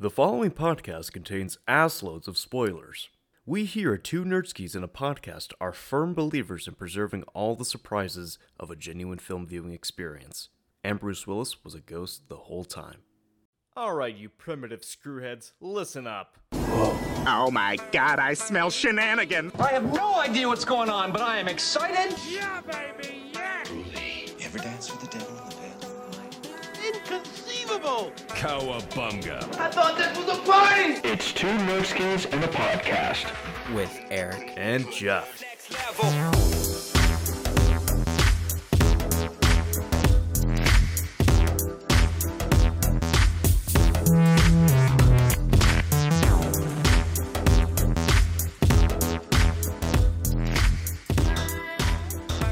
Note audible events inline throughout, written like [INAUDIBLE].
The following podcast contains assloads of spoilers. We here at Two Nerdskis in a Podcast are firm believers in preserving all the surprises of a genuine film viewing experience. And Bruce Willis was a ghost the whole time. Alright, you primitive screwheads, listen up. Oh my god, I smell shenanigans! I have no idea what's going on, but I am excited. Yeah, baby, yeah! Ever dance with the devil in the pit? Inconceivable! Cowabunga. I thought this was a party. It's two Nerdskis and a podcast. with Eric. And Jeff.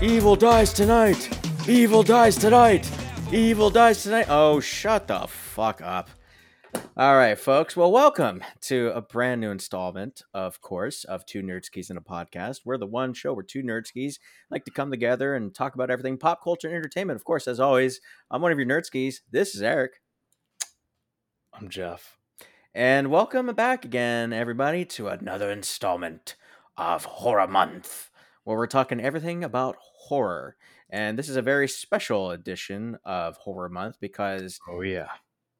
Evil dies tonight. Evil dies tonight. Evil dies tonight. Oh, shut the fuck up. All right, folks. Well, welcome to a brand new installment, of course, of Two Nerdskis in a Podcast. We're the one show where two nerdskis like to come together and talk about everything pop culture and entertainment. Of course, as always, I'm one of your nerdskis. This is Eric. I'm Jeff. And welcome back again, everybody, to another installment of Horror Month, where we're talking everything about horror. And this is a very special edition of Horror Month because Oh, yeah.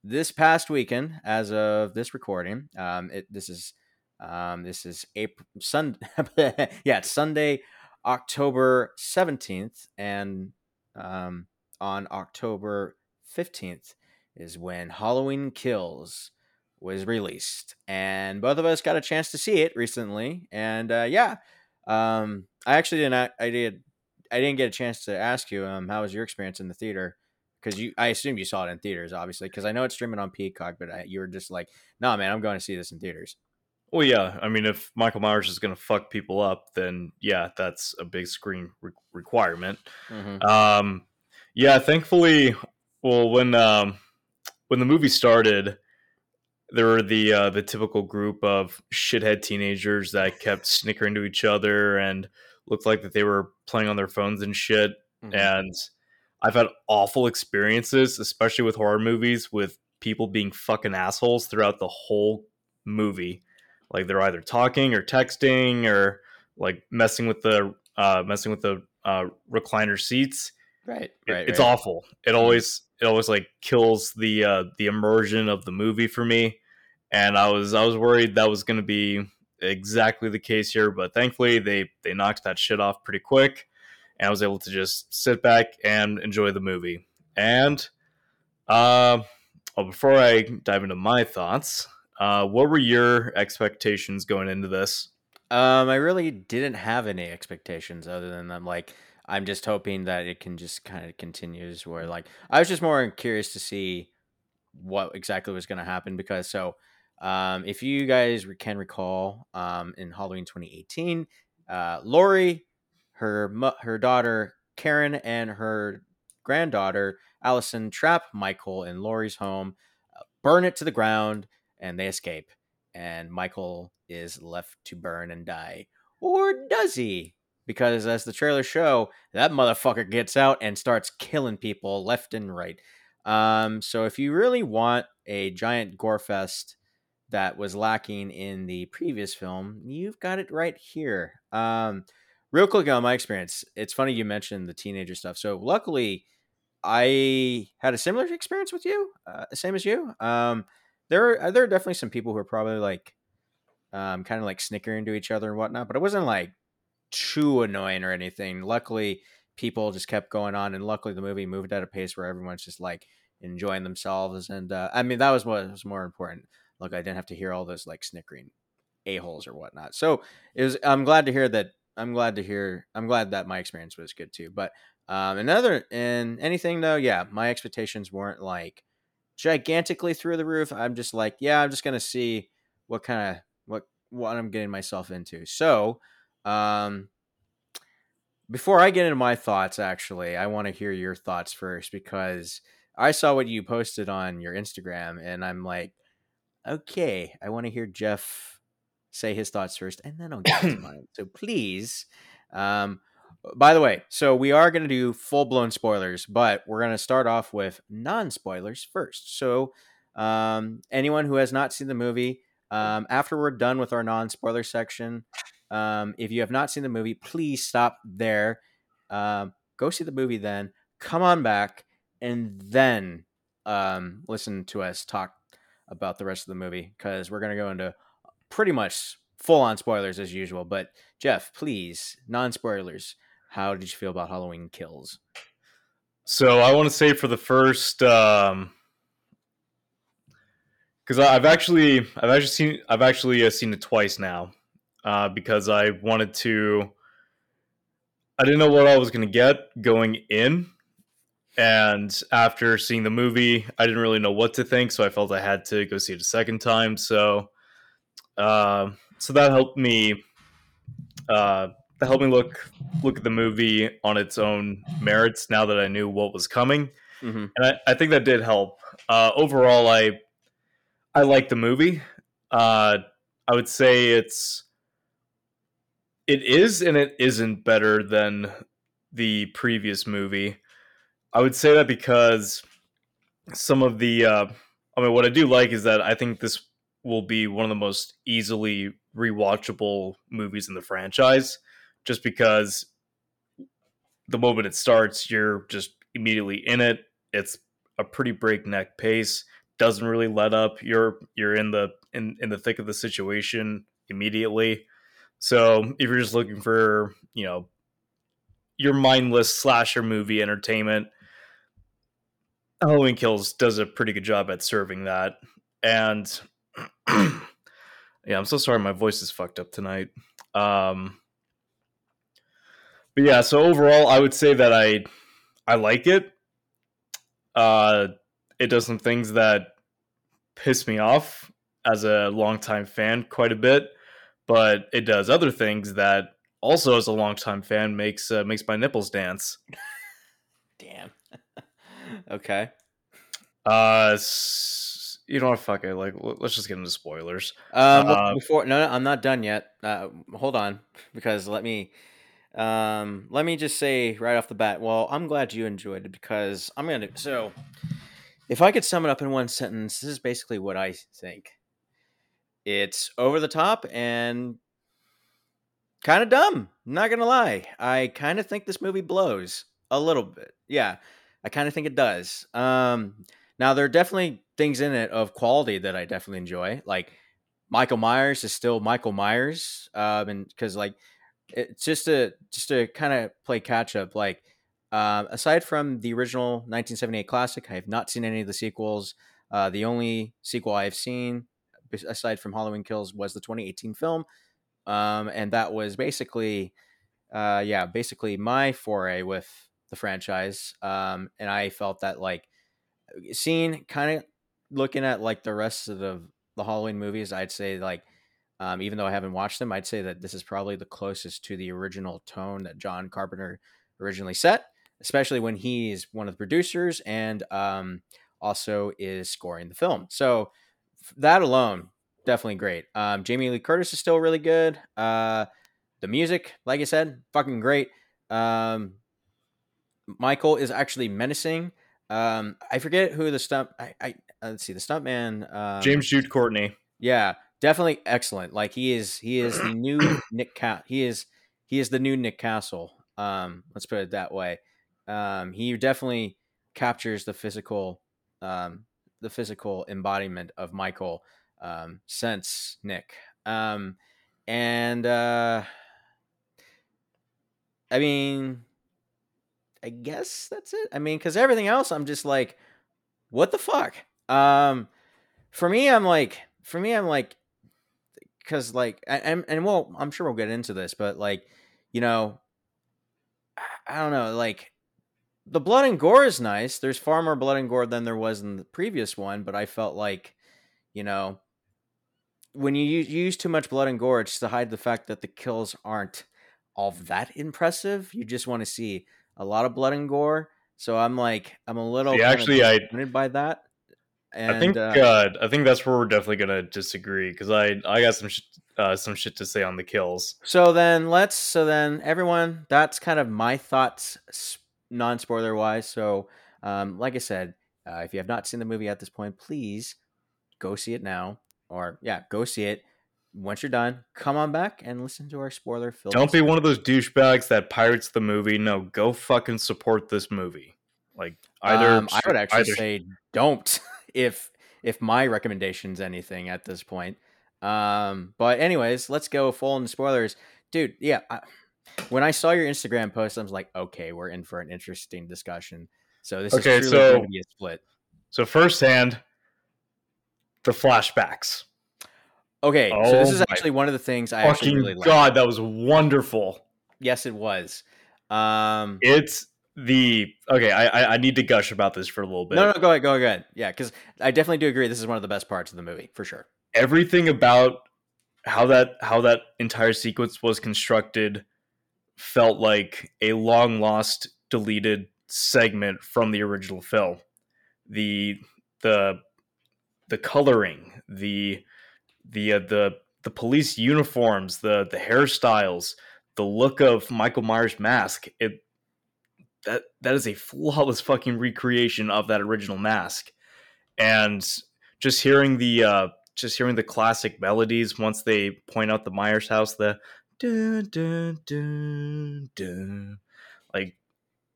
this past weekend, as of this recording, um, it this is um, this is April Sun, [LAUGHS] yeah, it's Sunday, October seventeenth, and um, on October fifteenth is when Halloween Kills was released, and both of us got a chance to see it recently, and uh, yeah, um, I actually didn't, I did, I didn't get a chance to ask you, um, how was your experience in the theater? because you I assume you saw it in theaters, obviously, because I know it's streaming on Peacock, but I, you were just like, "No, nah, man, I'm going to see this in theaters." Well, yeah. I mean, if Michael Myers is going to fuck people up, then yeah, that's a big screen re- requirement. Mm-hmm. Um, yeah, thankfully, well, when um, when the movie started, there were the uh, the typical group of shithead teenagers that kept snickering to each other and looked like that they were playing on their phones and shit. Mhm. And I've had awful experiences, especially with horror movies, with people being fucking assholes throughout the whole movie. Like they're either talking or texting or like messing with the uh, messing with the uh, recliner seats. Right, It- right, it's right. awful. It always it always like kills the uh, the immersion of the movie for me. And I was I was worried that was going to be exactly the case here, but thankfully they they knocked that shit off pretty quick, and I was able to just sit back and enjoy the movie. And uh, well, before I dive into my thoughts, uh, what were your expectations going into this? Um, I really didn't have any expectations other than I'm like, I'm just hoping that it can just kind of continues where like I was just more curious to see what exactly was going to happen because so um, if you guys can recall um, in Halloween 2018, uh, Laurie, her her daughter Karen, and her granddaughter Allison trap Michael in Laurie's home, uh, burn it to the ground, and they escape. And Michael is left to burn and die, or does he? Because as the trailers show, that motherfucker gets out and starts killing people left and right. Um, so if you really want a giant gore fest that was lacking in the previous film, you've got it right here. Um, real quick on my experience, it's funny you mentioned the teenager stuff. So luckily, I had a similar experience with you, uh, same as you. Um, there are there are definitely some people who are probably like, um, kind of like snickering to each other and whatnot, but it wasn't like too annoying or anything. Luckily, people just kept going on, and luckily the movie moved at a pace where everyone's just like enjoying themselves. And uh, I mean, that was what was more important. Look, I didn't have to hear all those like snickering a holes or whatnot. So it was. I'm glad to hear that. I'm glad to hear. I'm glad that my experience was good too. But um, another and anything though, yeah, my expectations weren't like gigantically through the roof. I'm just like, yeah, I'm just gonna see what kind of what what I'm getting myself into. So, um, before I get into my thoughts, actually, I want to hear your thoughts first because I saw what you posted on your Instagram, and I'm like, okay, I want to hear Jeff say his thoughts first, and then I'll get to [CLEARS THROAT] mine. So please, um, by the way, so we are going to do full blown spoilers, but we're going to start off with non spoilers first. So, Um, anyone who has not seen the movie, um, after we're done with our non-spoiler section, um, if you have not seen the movie, please stop there. Um, go see the movie, then come on back, and then um, listen to us talk about the rest of the movie because we're gonna go into pretty much full-on spoilers as usual. But Jeff, please, non-spoilers. How did you feel about Halloween Kills? So I want to say for the first, um, because I've actually, I've actually seen, I've actually uh, seen it twice now, uh, because I wanted to. I didn't know what I was going to get going in, and after seeing the movie, I didn't really know what to think, so I felt I had to go see it a second time. So, uh, so that helped me. Uh, that helped me look look at the movie on its own merits now that I knew what was coming, Mm-hmm. and I, I think that did help. Uh, overall, I I like the movie. Uh, I would say it's it is and it isn't better than the previous movie. I would say that because some of the uh, I mean, what I do like is that I think this will be one of the most easily rewatchable movies in the franchise, just because the moment it starts, you're just immediately in it. It's a pretty breakneck pace. Doesn't really let up. You're you're in the in in the thick of the situation immediately. So if you're just looking for you know your mindless slasher movie entertainment, Halloween Kills does a pretty good job at serving that. And [CLEARS THROAT] yeah, I'm so sorry my voice is fucked up tonight. Um but yeah, so overall I would say that I I like it. Uh it does some things that piss me off as a longtime fan quite a bit, but it does other things that also as a longtime fan makes uh, makes my nipples dance. [LAUGHS] Damn. Okay. Uh, you know what? Fuck it. Like, let's just get into spoilers. Um, Uh, before no, no, I'm not done yet. Uh, hold on, because let me, um, let me just say right off the bat. Well, I'm glad you enjoyed it because I'm gonna. So, if I could sum it up in one sentence, this is basically what I think. It's over the top and kind of dumb. Not gonna lie, I kind of think this movie blows a little bit. Yeah, I kind of think it does. Um, now there are definitely things in it of quality that I definitely enjoy, like Michael Myers is still Michael Myers, um, and because like it's just to just to kind of play catch up. Like um, aside from the original 1978 classic, I have not seen any of the sequels. Uh, the only sequel I have seen, aside from Halloween Kills, was the 2018 film, um, and that was basically, uh, yeah, basically my foray with the franchise. Um, and I felt that like seeing kind of looking at like the rest of the the Halloween movies, I'd say like um, even though I haven't watched them, I'd say that this is probably the closest to the original tone that John Carpenter originally set, especially when he's one of the producers and um, also is scoring the film. So that alone, definitely great. Um, Jamie Lee Curtis is still really good. Uh, the music, like I said, fucking great. Um, Michael is actually menacing. Um, I forget who the stunt. I, I uh, let's see the stuntman. Um, James Jude Courtney. yeah, definitely excellent. Like he is, he is the [CLEARS THROAT] new Nick Cat. He is, he is the new Nick Castle. Um, let's put it that way. Um, he definitely captures the physical, um, the physical embodiment of Michael, um, since Nick. Um, and uh, I mean, I guess that's it. I mean, because everything else, I'm just like, what the fuck? Um, for me, I'm like, for me, I'm like, because like, I- and and well, I'm sure we'll get into this, but like, you know, I- I don't know, like, the blood and gore is nice. There's far more blood and gore than there was in the previous one, but I felt like, you know, when you use, you use too much blood and gore, it's to hide the fact that the kills aren't all that impressive. You just want to see a lot of blood and gore. So I'm like, I'm a little See, actually, I- disappointed by that. And, I think uh, uh, I think that's where we're definitely gonna disagree because I I got some sh- uh, some shit to say on the kills. So then let's so then everyone that's kind of my thoughts non spoiler wise. So um like I said, uh, if you have not seen the movie at this point, please go see it now, or yeah, go see it. Once you're done, come on back and listen to our spoiler filled. Don't be one of those douchebags that pirates the movie. No, go fucking support this movie. Like either Um, I would actually either- say don't [LAUGHS] if if my recommendation's anything at this point. Um, but anyways, let's go full into spoilers, dude. Yeah, I, when I saw your Instagram post, I was like, okay, we're in for an interesting discussion. So this Okay, is truly going to be a split. So firsthand, the flashbacks. Okay, so this Oh is actually one of the things I actually Fucking really like. god, that was wonderful. Yes, it was. Um, It's the okay. I, I I need to gush about this for a little bit. no, no, go ahead, go ahead. Yeah, because I definitely do agree. This is one of the best parts of the movie for sure. Everything about how that how that entire sequence was constructed felt like a long lost, deleted segment from the original film. The the the coloring, the the uh, the the police uniforms, the the hairstyles, the look of Michael Myers' mask. It that that is a flawless fucking recreation of that original mask, and just hearing the uh, just hearing the classic melodies once they point out the Myers house, the dun, dun, dun, dun, like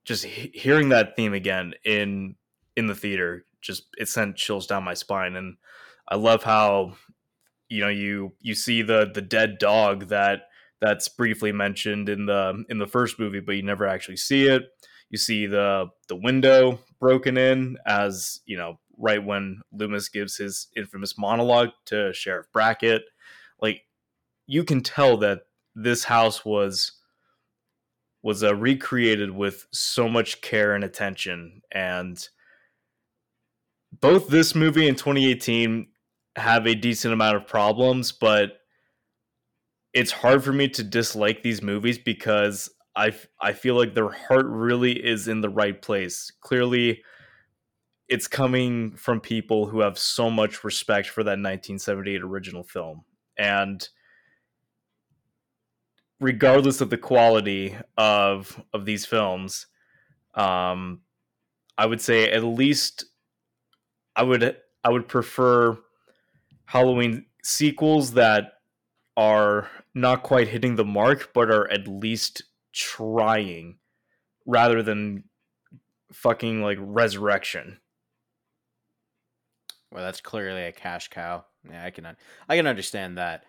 just he- hearing that theme again in in the theater just it sent chills down my spine and i love how you know you you see the the dead dog that that's briefly mentioned in the in the first movie but you never actually see it. You see the the window broken in as you know right when loomis gives his infamous monologue to sheriff brackett. Like you can tell that this house was was uh, recreated with so much care and attention and both this movie and 2018 have a decent amount of problems but it's hard for me to dislike these movies because I, I feel like their heart really is in the right place. Clearly it's coming from people who have so much respect for that 1978 original film. And regardless of the quality of of these films um i would say at least i would i would prefer halloween sequels that are not quite hitting the mark but are at least trying rather than fucking like resurrection Well, that's clearly a cash cow. Yeah, I can un- I can understand that.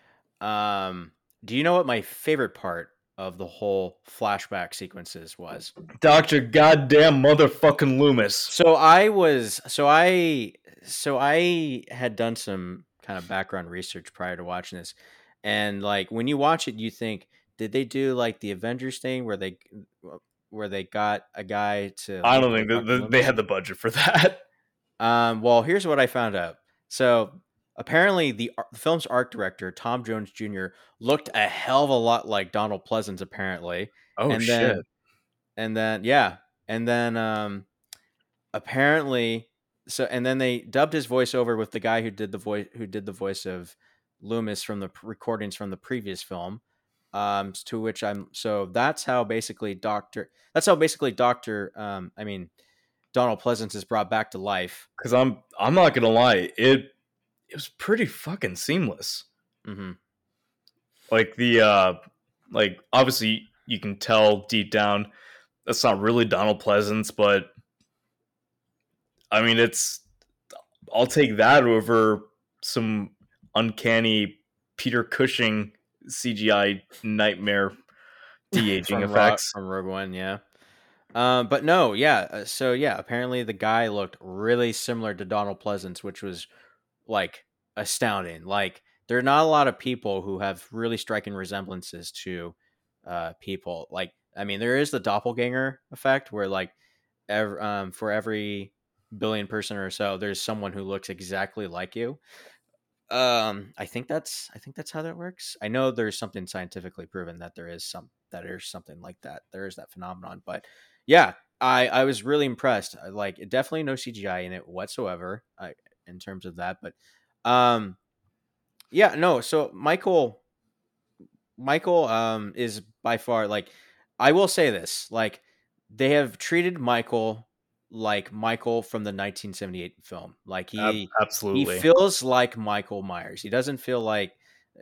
Um, do you know what my favorite part of the whole flashback sequences was? dr goddamn motherfucking loomis So I was so I so I had done some kind of background research prior to watching this. And like when you watch it you think did they do like the Avengers thing where they where they got a guy to i don't like think Dr. they had the budget for [LAUGHS] that Um, well, here's what I found out. So apparently, the, the film's art director Tom Jones Jr. looked a hell of a lot like Donald Pleasence, apparently. oh and shit then, and then yeah, and then um, apparently, so and then they dubbed his voice over with the guy who did the voice who did the voice of Loomis from the p- recordings from the previous film. Um, to which I'm so that's how basically Doctor that's how basically Doctor um I mean Donald Pleasence is brought back to life. because I'm I'm not gonna lie, it it was pretty fucking seamless. Mm-hmm. Like the uh like obviously you can tell deep down that's not really Donald Pleasence, but I mean it's I'll take that over some uncanny Peter Cushing CGI nightmare [LAUGHS] de aging effects. Rogue, from Rogue One, yeah. Um, but no, yeah. uh, So yeah, apparently the guy looked really similar to Donald Pleasence, which was like astounding. Like there are not a lot of people who have really striking resemblances to uh, people. Like I mean, there is the doppelganger effect, where like ev- um, for every billion person or so, there's someone who looks exactly like you. Um, I think that's I think that's how that works. I know there's something scientifically proven that there is some that there's something like that. There is that phenomenon, but yeah, I I was really impressed. Like definitely no CGI in it whatsoever. I, in terms of that, but um, yeah, no. So Michael, Michael, um, is by far like I will say this like they have treated Michael like Michael from the 1978 film. Like he absolutely. he feels like Michael Myers. He doesn't feel like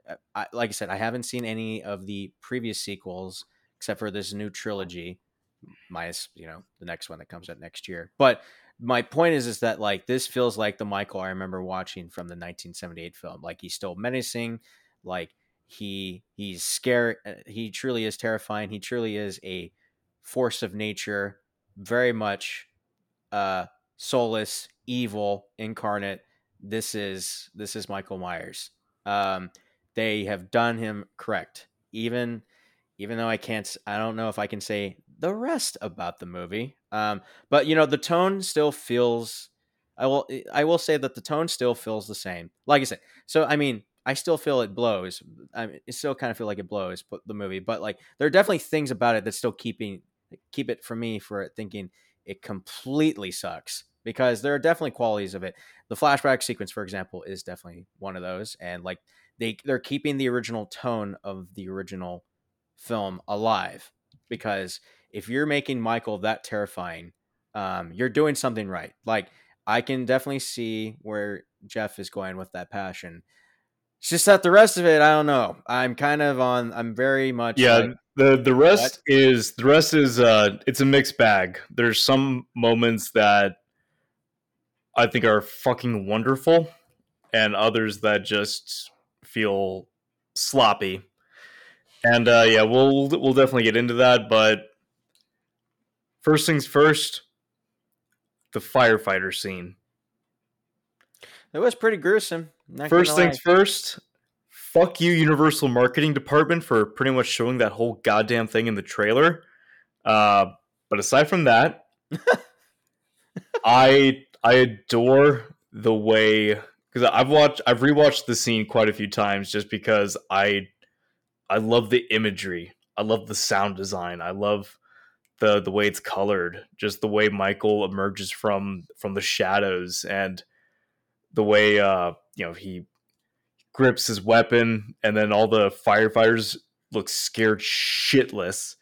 uh, I, like I said I haven't seen any of the previous sequels except for this new trilogy minus, you know, the next one that comes out next year. But my point is is that like this feels like the Michael I remember watching from the 1978 film. Like he's still menacing, like he he's scared uh, he truly is terrifying. He truly is a force of nature, very much uh soulless, evil, incarnate. This is this is Michael Myers. Um they have done him correct. Even even though I can't I don't know if I can say the rest about the movie. Um but you know the tone still feels I will I will say that the tone still feels the same. Like I said, so I mean, I still feel it blows. I mean, it still kind of feel like it blows but the movie, but like there are definitely things about it that still keeping keep it for me for thinking it completely sucks because there are definitely qualities of it. The flashback sequence, for example, is definitely one of those, and like they they're keeping the original tone of the original film alive because if you're making Michael that terrifying, um, you're doing something right. Like I can definitely see where Jeff is going with that passion. It's just that the rest of it, I don't know. I'm kind of on. I'm very much yeah like, the the rest What? is the rest is uh it's a mixed bag there's some moments that i think are fucking wonderful and others that just feel sloppy and uh yeah we'll we'll definitely get into that but first things first the firefighter scene it was pretty gruesome. not First things lie. first, fuck you, Universal Marketing Department, for pretty much showing that whole goddamn thing in the trailer. Uh, but aside from that, [LAUGHS] I I adore the way because I've watched I've rewatched the scene quite a few times just because I I love the imagery. I love the sound design. I love the the way it's colored. Just the way Michael emerges from from the shadows and the way uh you know he grips his weapon and then all the firefighters look scared shitless.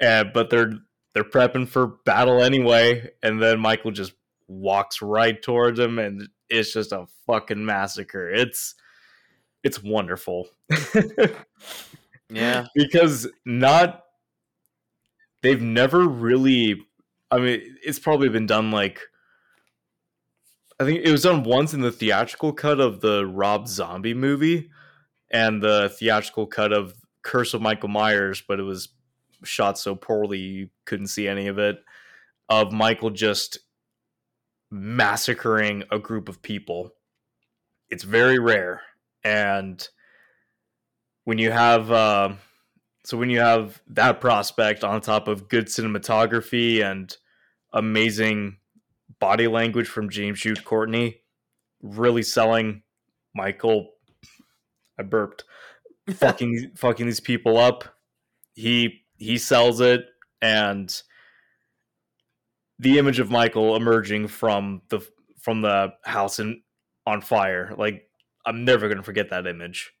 And but they're they're prepping for battle anyway. And then michael just walks right towards him and it's just a fucking massacre. It's it's wonderful. [LAUGHS] Yeah, because not they've never really i mean it's probably been done like i think it was done once in the theatrical cut of the rob zombie movie and the theatrical cut of curse of michael myers but it was shot so poorly you couldn't see any of it of michael just massacring a group of people. It's very rare. And when you have uh, so when you have that prospect on top of good cinematography and amazing body language from James Jude Courtney, really selling Michael. I burped. [LAUGHS] fucking fucking these people up. He he sells it, and the image of Michael emerging from the from the house and on fire, like I'm never gonna forget that image.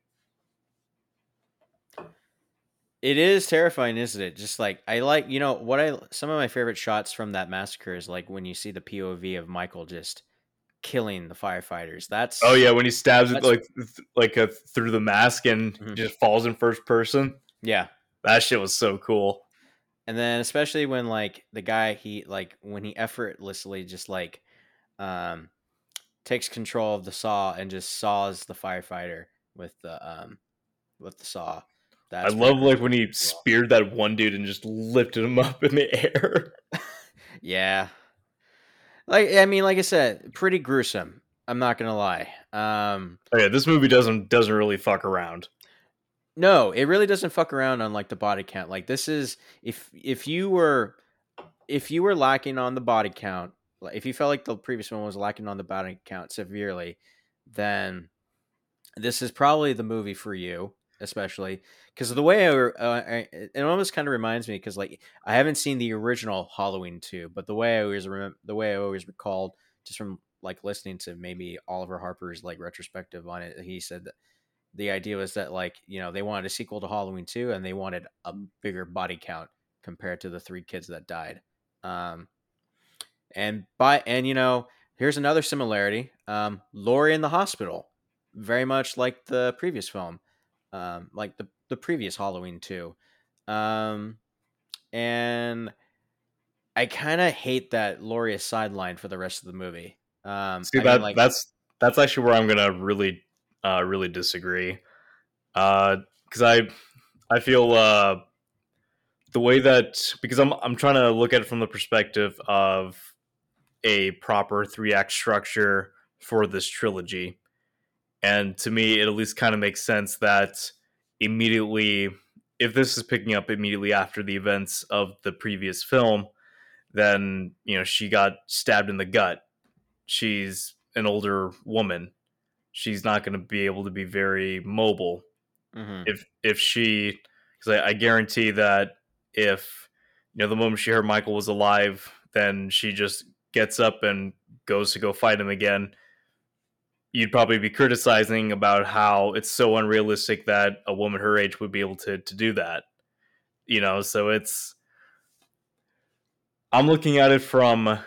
It is terrifying, isn't it? Just like I like, you know, what I some of my favorite shots from that massacre is like when you see the POV of Michael just killing the firefighters. That's Oh yeah, when he stabs it like th- like a, through the mask and Mhm. just falls in first person. yeah. That shit was so cool. And then especially when like the guy he like when he effortlessly just like um takes control of the saw and just saws the firefighter with the um with the saw. That's I love like when he cool. speared that one dude and just lifted him up in the [LAUGHS] air. Yeah. Like I mean, like I said, pretty gruesome. I'm not gonna lie. Um Oh yeah, this movie doesn't doesn't really fuck around. no, it really doesn't fuck around on like the body count. Like this is if if you were if you were lacking on the body count, like if you felt like the previous one was lacking on the body count severely, then this is probably the movie for you, especially because the way I, uh, I it almost kind of reminds me because like I haven't seen the original Halloween two, but the way I always remember, the way I always recalled just from like listening to maybe Oliver Harper's like retrospective on it, he said that the idea was that like you know they wanted a sequel to Halloween two and they wanted a bigger body count compared to the three kids that died. Um, And by and you know, here's another similarity. Um, Laurie in the hospital, very much like the previous film, um, like the the previous Halloween two. Um, and I kind of hate that Laurie is sidelined for the rest of the movie. Um, See I mean, like, that's that's actually where I'm gonna really uh really disagree. Uh because I I feel uh the way that because I'm I'm trying to look at it from the perspective of a proper three act structure for this trilogy. And to me it at least kind of makes sense that immediately if this is picking up immediately after the events of the previous film, then you know she got stabbed in the gut she's an older woman. She's not going to be able to be very mobile. mhm. If if she, because I, I guarantee that if you know the moment she heard Michael was alive, then she just gets up and goes to go fight him again. You'd probably be criticizing about how it's so unrealistic that a woman her age would be able to to do that. You know, so it's I'm looking at it from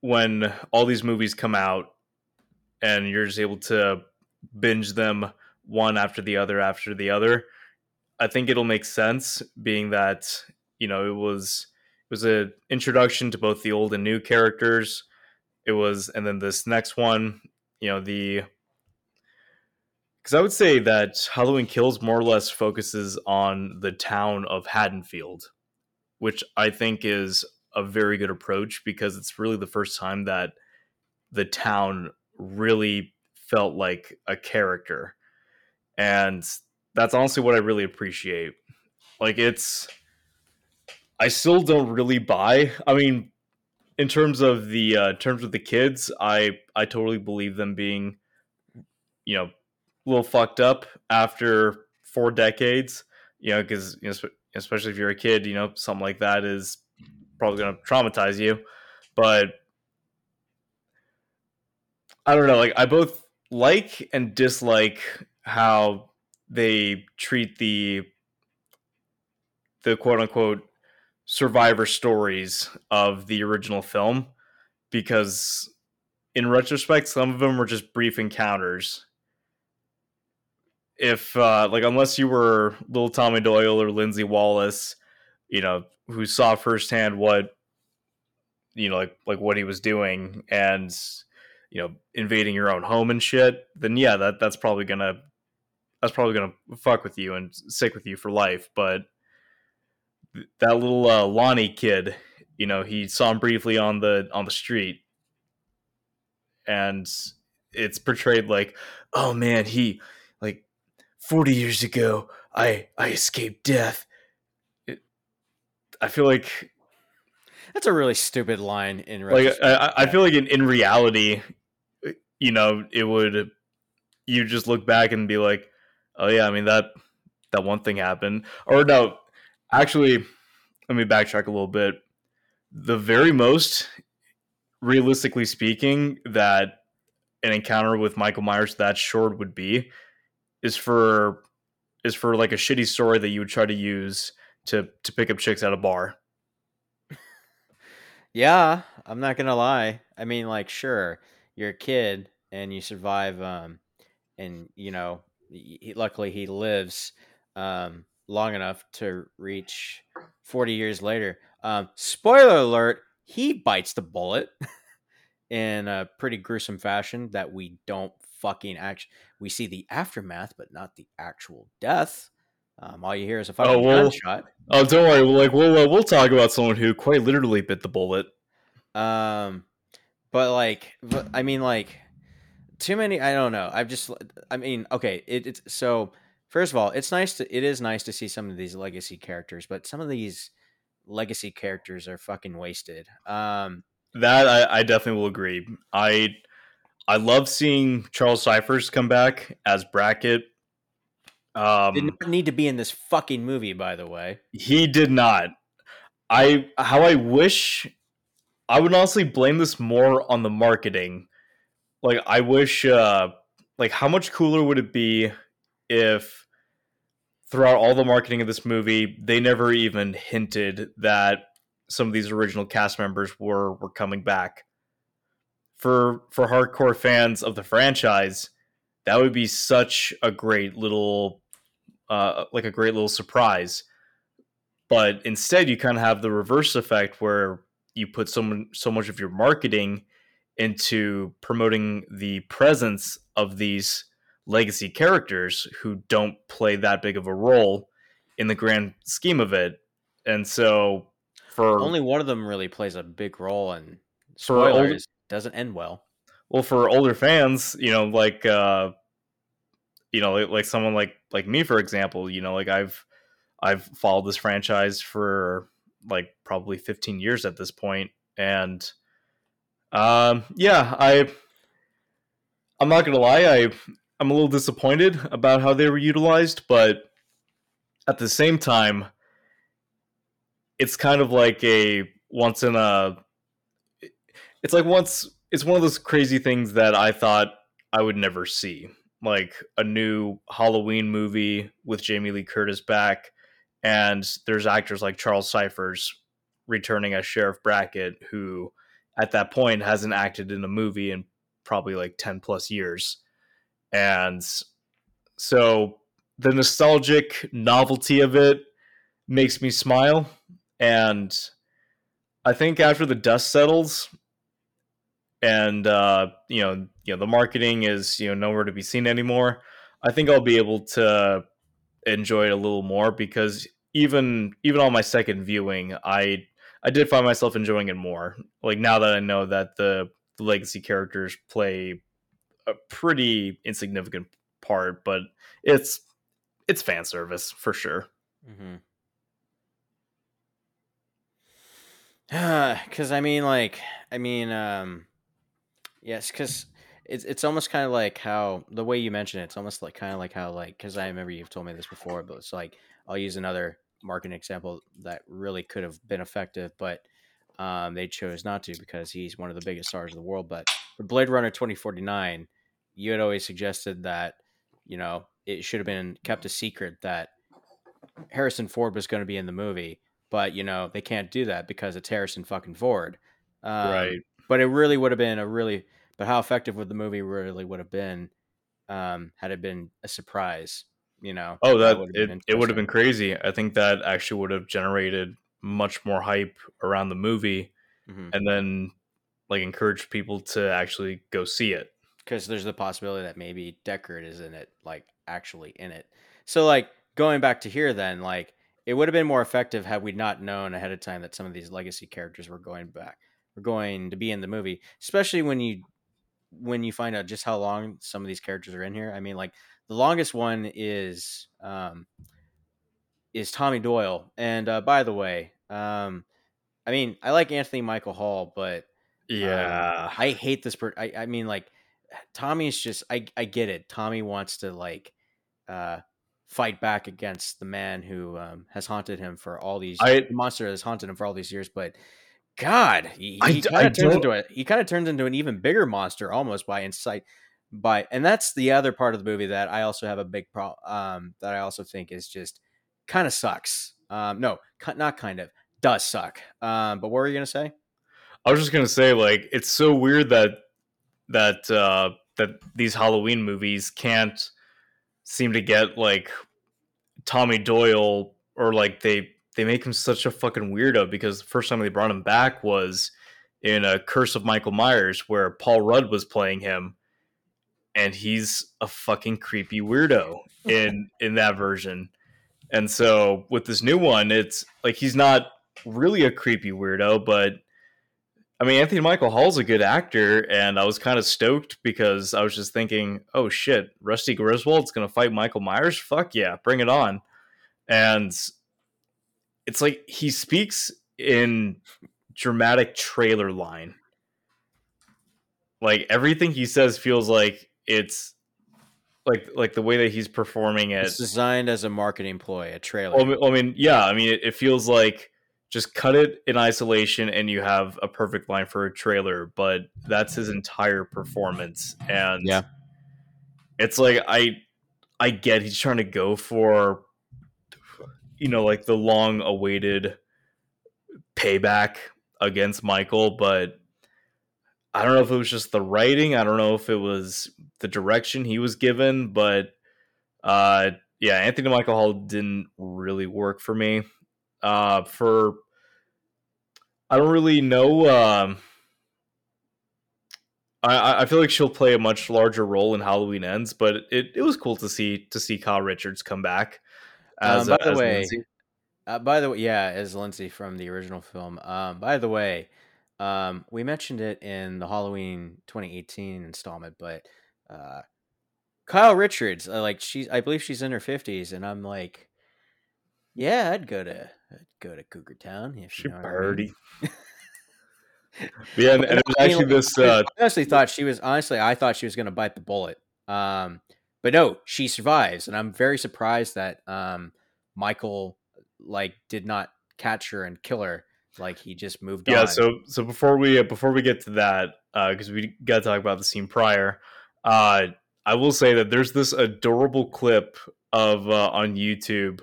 when all these movies come out and you're just able to binge them one after the other after the other i think it'll make sense being that you know it was it was an introduction to both the old and new characters it was and then this next one you know the because i would say that halloween kills more or less focuses on the town of haddonfield which i think is a very good approach because it's really the first time that the town really felt like a character. And that's honestly what I really appreciate. Like it's I still don't really buy. I mean, in terms of the uh, in terms of the kids, I I totally believe them being you know, a little fucked up after four decades, you know, cuz you know, especially if you're a kid, you know, something like that is probably going to traumatize you. But I don't know. Like I both like and dislike how they treat the the quote unquote survivor stories of the original film because in retrospect some of them were just brief encounters. If uh like unless you were little tommy doyle or lindsey wallace you know who saw firsthand what you know like like what he was doing and you know invading your own home and shit then yeah that that's probably gonna that's probably gonna fuck with you and stick with you for life but that little uh, lonnie kid you know he saw him briefly on the on the street. And it's portrayed like oh man he like 40 years ago i i escaped death. It, i feel like That's a really stupid line in like. I, I- I feel like in, in reality you know it would you just look back and be like oh yeah i mean that that one thing happened. Or no actually let me backtrack a little bit the very most realistically speaking that an encounter with michael myers that short would be is for is for like a shitty story that you would try to use to to pick up chicks at a bar [LAUGHS] Yeah, I'm not gonna lie. I mean, like, sure, you're a kid and you survive, um, and you know, he, luckily he lives um, long enough to reach 40 years later. Um, spoiler alert: he bites the bullet [LAUGHS] in a pretty gruesome fashion that we don't fucking act. We see the aftermath, but not the actual death. Um, all you hear is a fucking well, gunshot. oh don't worry we'll like we'll we'll talk about someone who quite literally bit the bullet Um, but like, but, I mean, like, too many. I don't know. I've just, I mean, okay. It, it's so. First of all, it's nice to. It is nice to see some of these legacy characters, but some of these legacy characters are fucking wasted. Um, That I, I definitely will agree. I I love seeing Charles Cyphers come back as Brackett. did Um, not need to be in this fucking movie, by the way. he did not. I how I wish I would honestly blame this more on the marketing. Like I wish uh like how much cooler would it be if throughout all the marketing of this movie they never even hinted that some of these original cast members were were coming back. For for hardcore fans of the franchise, that would be such a great little uh like a great little surprise. But instead you kind of have the reverse effect where you put so, so much of your marketing into promoting the presence of these legacy characters who don't play that big of a role in the grand scheme of it. And so for Only one of them really plays a big role, and old- doesn't end well. well for older fans, you know, like uh you know, like, someone like like me for example, you know, like I've I've followed this franchise for like probably 15 years at this point and um yeah, I I'm not going to lie, I I'm a little disappointed about how they were utilized, but at the same time it's kind of like a once in a it's like once it's one of those crazy things that I thought I would never see. Like a new Halloween movie with Jamie Lee Curtis back, and there's actors like Charles Cyphers returning as Sheriff Brackett, who at that point hasn't acted in a movie in probably like 10 plus years. And so the nostalgic novelty of it makes me smile. And I think after the dust settles, and uh, you know, you know, the marketing is you know nowhere to be seen anymore. I think I'll be able to enjoy it a little more because even even on my second viewing, I I did find myself enjoying it more. Like now that I know that the, the legacy characters play a pretty insignificant part, but it's it's fan service for sure. Mm-hmm. [SIGHS] Because I mean, like, I mean, um, yes, because it's it's almost kind of like how the way you mention it, it's almost like kind of like how like because I remember you've told me this before, but it's like I'll use another marketing example that really could have been effective, but um, they chose not to because he's one of the biggest stars of the world. But for Blade Runner twenty forty nine, you had always suggested that you know it should have been kept a secret that Harrison Ford was going to be in the movie, but you know they can't do that because it's Harrison fucking Ford. Um, right. But it really would have been a really. But how effective would the movie really would have been um, had it been a surprise? You know. Oh, that, would it, it would have been crazy. I think that actually would have generated much more hype around the movie hmm and then like encourage people to actually go see it. because there's the possibility that maybe Deckard is in it, like actually in it. So like going back to here, then like it would have been more effective had we not known ahead of time that some of these legacy characters were going back, were going to be in the movie, especially when you when you find out just how long some of these characters are in here. I mean, like the longest one is um is Tommy Doyle, and uh, by the way, um, I mean I like Anthony Michael Hall, but Yeah. um, I hate this. Per- I I mean, like Tommy's just. I I get it. Tommy wants to like uh fight back against the man who um, has haunted him for all these. I- the monster has haunted him for all these years, but. God, he, he kind of turns into a he kind of turns into an even bigger monster almost by insight by and that's the other part of the movie that I also have a big problem um that I also think is just kind of sucks. Um no, not kind of does suck. Um but what were you going to say? I was just gonna say, like, it's so weird that that uh that these Halloween movies can't seem to get like Tommy Doyle or like they they make him such a fucking weirdo because the first time they brought him back was in a Curse of Michael Myers where Paul Rudd was playing him and he's a fucking creepy weirdo in [LAUGHS] in that version. And so with this new one, it's like he's not really a creepy weirdo, but I mean Anthony Michael Hall's a good actor, and I was kind of stoked because I was just thinking, oh shit, Rusty Griswold's gonna fight Michael Myers? Fuck yeah, bring it on. And it's like he speaks in dramatic trailer line. Like everything he says feels like it's like like the way that he's performing it. It's designed as a marketing ploy, a trailer. Well, I mean- well, I mean, yeah, I mean, it, it feels like just cut it in isolation and you have a perfect line for a trailer, but that's his entire performance. And Yeah. it's like I I get he's trying to go for you know, like the long awaited payback against Michael, but I don't know if it was just the writing. I don't know if it was the direction he was given, but uh, yeah, Anthony Michael Hall didn't really work for me. Uh, for I don't really know. Um, I I feel like she'll play a much larger role in Halloween Ends, but it, it was cool to see to see Kyle Richards come back. Um, by uh, the way, Uh, by the way, yeah, as Lindsey from the original film. Um, by the way, um, we mentioned it in the Halloween 2018 installment, but uh, Kyle Richards, uh, like she's, I believe she's in her 50s, and I'm like, yeah, I'd go to, I'd go to Cougar Town if she you know what I mean. birdie. [LAUGHS] yeah, and, and it was I mean, actually this. I Uh, honestly thought she was. Honestly, I thought she was going to bite the bullet. Um, but no, she survives, and I'm very surprised that um, Michael like did not catch her and kill her. Like he just moved yeah on. so so before we uh, before we get to that because we got to talk about the scene prior uh i will say that there's this adorable clip of uh, on youtube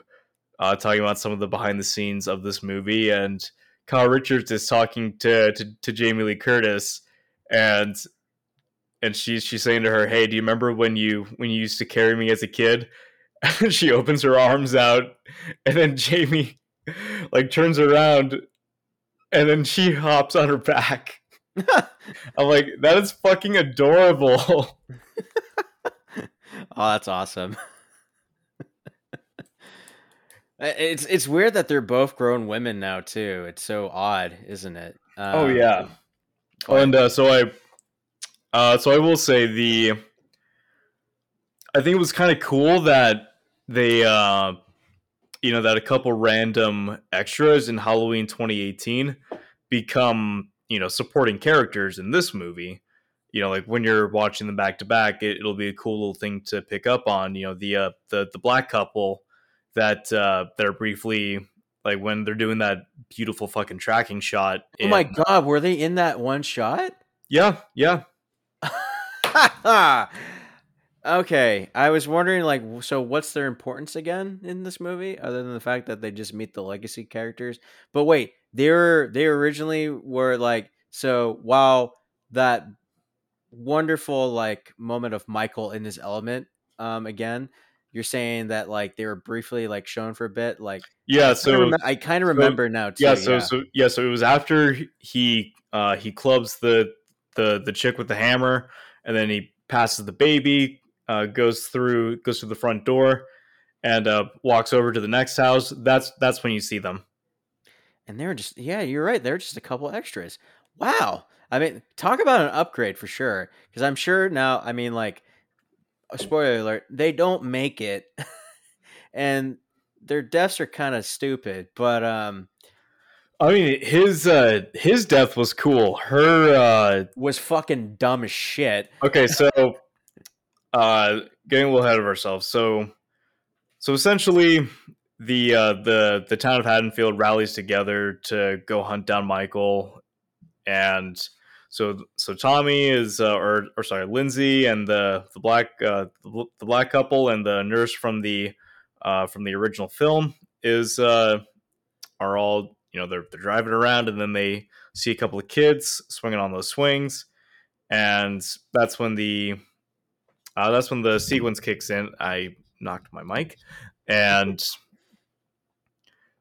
uh talking about some of the behind the scenes of this movie and kyle richards is talking to to, to jamie lee curtis and and she's she's saying to her hey do you remember when you when you used to carry me as a kid [LAUGHS] and she opens her arms out and then jamie [LAUGHS] like turns around and then she hops on her back. [LAUGHS] I'm like, that is fucking adorable. oh, that's awesome. It's it's weird that they're both grown women now too. It's so odd, isn't it? oh Um, yeah. but- And uh, so I, uh, so I will say the, I think it was kind of cool that they, uh, you know, that a couple random extras in Halloween 2018 become, you know, supporting characters in this movie. You know, like when you're watching them back to back, it, it'll be a cool little thing to pick up on. You know, the uh, the the black couple that uh, that are briefly like when they're doing that beautiful fucking tracking shot. oh my god, were they in that one shot? Yeah, yeah. [LAUGHS] okay, I was wondering, like, so what's their importance again in this movie, other than the fact that they just meet the legacy characters? But wait, they were they originally were like so while that wonderful like moment of Michael in his element, um, again, you're saying that like they were briefly like shown for a bit, like Yeah, so I kind of remember now too. yeah, so so yeah, so it was after he uh he clubs the the the chick with the hammer and then he passes the baby, uh goes through goes through the front door and uh walks over to the next house. That's that's when you see them. And they're just yeah, you're right. They're just a couple extras. Wow. I mean, talk about an upgrade for sure. Because I'm sure now. I mean, like, spoiler alert: they don't make it, [LAUGHS] and their deaths are kind of stupid. But um, I mean his uh his death was cool. Her uh was fucking dumb as shit. okay [LAUGHS] so uh getting a little ahead of ourselves so so essentially the uh the the town of haddonfield rallies together to go hunt down michael and so so tommy is uh, or or sorry lindsey and the the black uh the, the black couple and the nurse from the uh from the original film is uh are all you know they're, they're driving around and then they see a couple of kids swinging on those swings and that's when the uh, that's when the sequence kicks in. I knocked my mic, and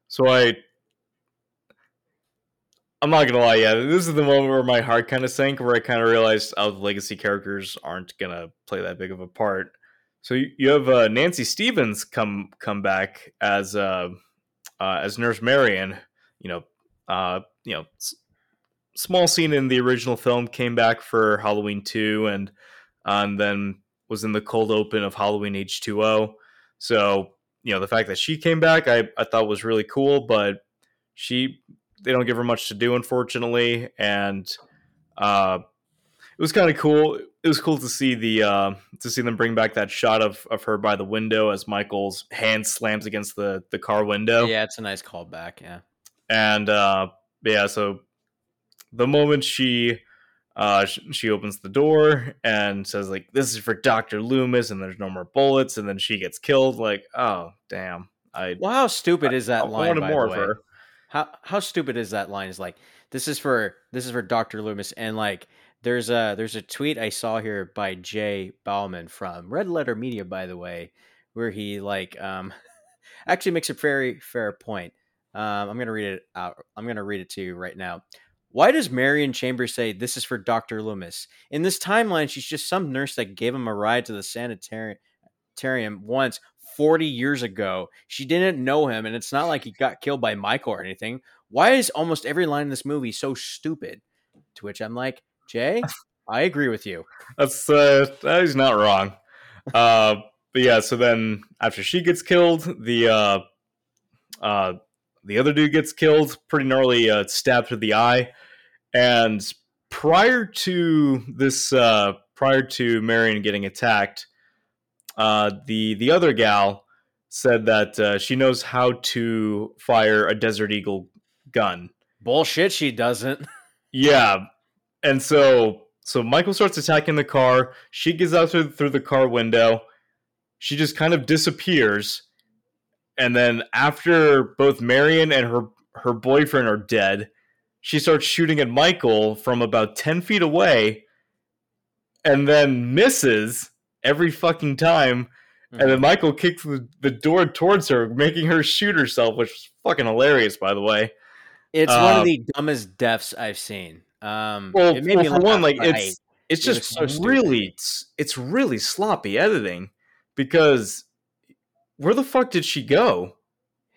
so I. I'm not gonna lie, yeah. This is the moment where my heart kind of sank, where I kind of realized, oh, the legacy characters aren't gonna play that big of a part. So you, have uh, Nancy Stephens come come back as uh, uh, as Nurse Marion. You know, uh, you know, s- small scene in the original film came back for Halloween two, and and then was in the cold open of Halloween H2O. So, you know, the fact that she came back, I, I thought was really cool, but she, they don't give her much to do, unfortunately. And, uh, it was kind of cool. It was cool to see the, uh, to see them bring back that shot of, of her by the window as Michael's hand slams against the, the car window. Yeah, it's a nice callback. Yeah. And, uh, yeah, so the moment she, uh, she opens the door and says like, "This is for Doctor Loomis," and there's no more bullets, and then she gets killed. Like, oh damn! I Well, how stupid is I that line? wanted by more of her. How how stupid is that line? Is like this is for this is for Dr. Loomis and like there's a there's a tweet I saw here by Jay Bauman from Red Letter Media, by the way, where he like um [LAUGHS] actually makes a very fair point. Um, I'm gonna read it out. I'm gonna read it to you right now. Why does Marion Chambers say this is for Dr. Loomis? In this timeline, she's just some nurse that gave him a ride to the sanitarium once 40 years ago. She didn't know him, and it's not like he got killed by Michael or anything. Why is almost every line in this movie so stupid? To which I'm like, Jay, [LAUGHS] I agree with you. That's uh, that is not wrong. Uh, but yeah, so then after she gets killed, the uh, uh, the other dude gets killed, pretty gnarly, uh, stabbed through the eye. And prior to this, uh, prior to Marion getting attacked, uh, the the other gal said that uh, she knows how to fire a Desert Eagle gun. Bullshit, she doesn't. [LAUGHS] Yeah, and so so Michael starts attacking the car. She gets out through, through the car window. She just kind of disappears, and then after both Marion and her her boyfriend are dead, she starts shooting at Michael from about ten feet away, and then misses every fucking time. And then Michael kicks the, the door towards her, making her shoot herself, which was fucking hilarious, by the way. It's one Uh, of the dumbest deaths I've seen. Um, Well, it made well, me for one, like it's it's it just so really it's, it's really sloppy editing because where the fuck did she go?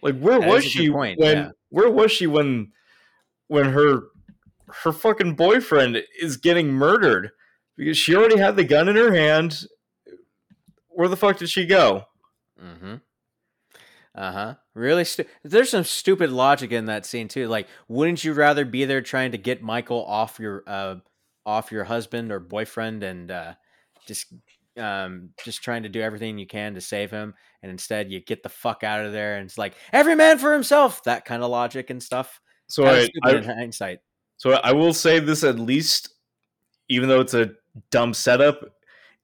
Like where That was she point, when yeah. where was she when when her her fucking boyfriend is getting murdered because she already had the gun in her hand. Where the fuck did she go? Mm-hmm. Uh huh. Really? Stu- There's some stupid logic in that scene too. Like, wouldn't you rather be there trying to get Michael off your uh off your husband or boyfriend and uh just um just trying to do everything you can to save him, and instead you get the fuck out of there and it's like every man for himself. That kind of logic and stuff. So I, I in hindsight. So I will say this at least, even though it's a dumb setup,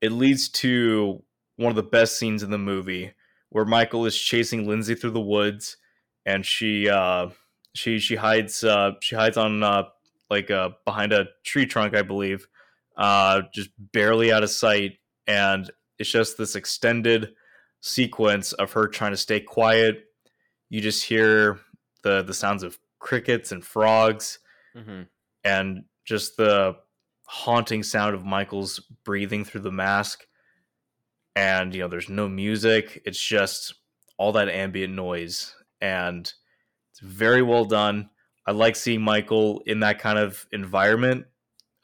it leads to one of the best scenes in the movie where Michael is chasing Lindsey through the woods and she uh she she hides uh she hides on uh like uh behind a tree trunk, I believe, uh just barely out of sight and it's just this extended sequence of her trying to stay quiet. You just hear the the sounds of crickets and frogs hmm and just the haunting sound of Michael's breathing through the mask. And you know, there's no music; it's just all that ambient noise, and it's very well done. I like seeing Michael in that kind of environment.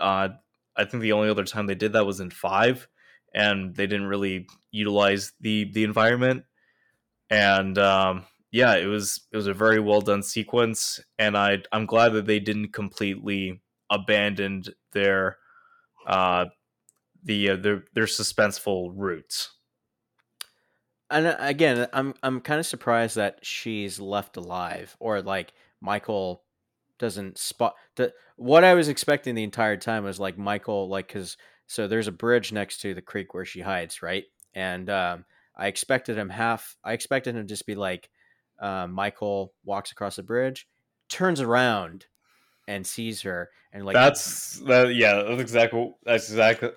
Uh, I think the only other time they did that was in five, and they didn't really utilize the the environment. And um, yeah, it was it was a very well done sequence, and I I'm glad that they didn't completely abandoned their uh the uh, their their suspenseful roots. And uh, again, I'm I'm kind of surprised that she's left alive, or like Michael doesn't spot the. What I was expecting the entire time was like Michael, like because so there's a bridge next to the creek where she hides, right? And um, I expected him half. I expected him to just be like, uh, Michael walks across the bridge, turns around, and sees her, and like that's that yeah, that's exactly that's exactly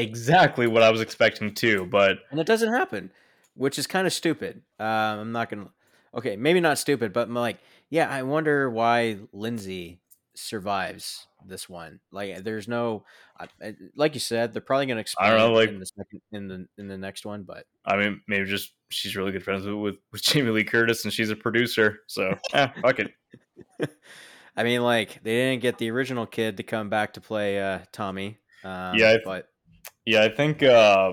exactly what I was expecting too, but and it doesn't happen, which is kind of stupid. Um, I'm not gonna. Okay, maybe not stupid, but I'm like, yeah, I wonder why Lindsey survives this one. Like, there's no, I- I- like you said, they're probably gonna explain know, like- in the second, in the in the next one, but I mean maybe just she's really good friends with with, with Jamie Lee Curtis and she's a producer, so eh, fuck it. [LAUGHS] I mean, like they didn't get the original kid to come back to play uh, Tommy. Um, Yeah, I- but Yeah, I think uh,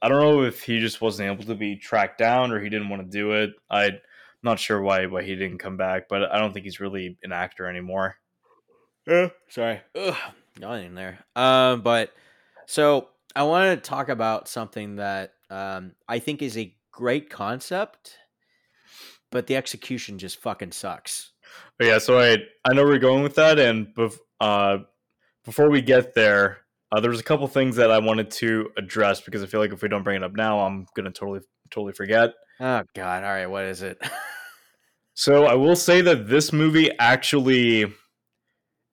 I don't know if he just wasn't able to be tracked down or he didn't want to do it. I'm not sure why why he didn't come back, but I don't think he's really an actor anymore. Yeah, sorry. Ugh, yawning in there. Um, but so I want to talk about something that um I think is a great concept, but the execution just fucking sucks. But yeah, so I I know where you're going with that, and bef- uh, before we get there, uh, there's a couple things that I wanted to address because I feel like if we don't bring it up now, I'm gonna totally totally forget. Oh God! All right, what is it? [LAUGHS] So I will say that this movie actually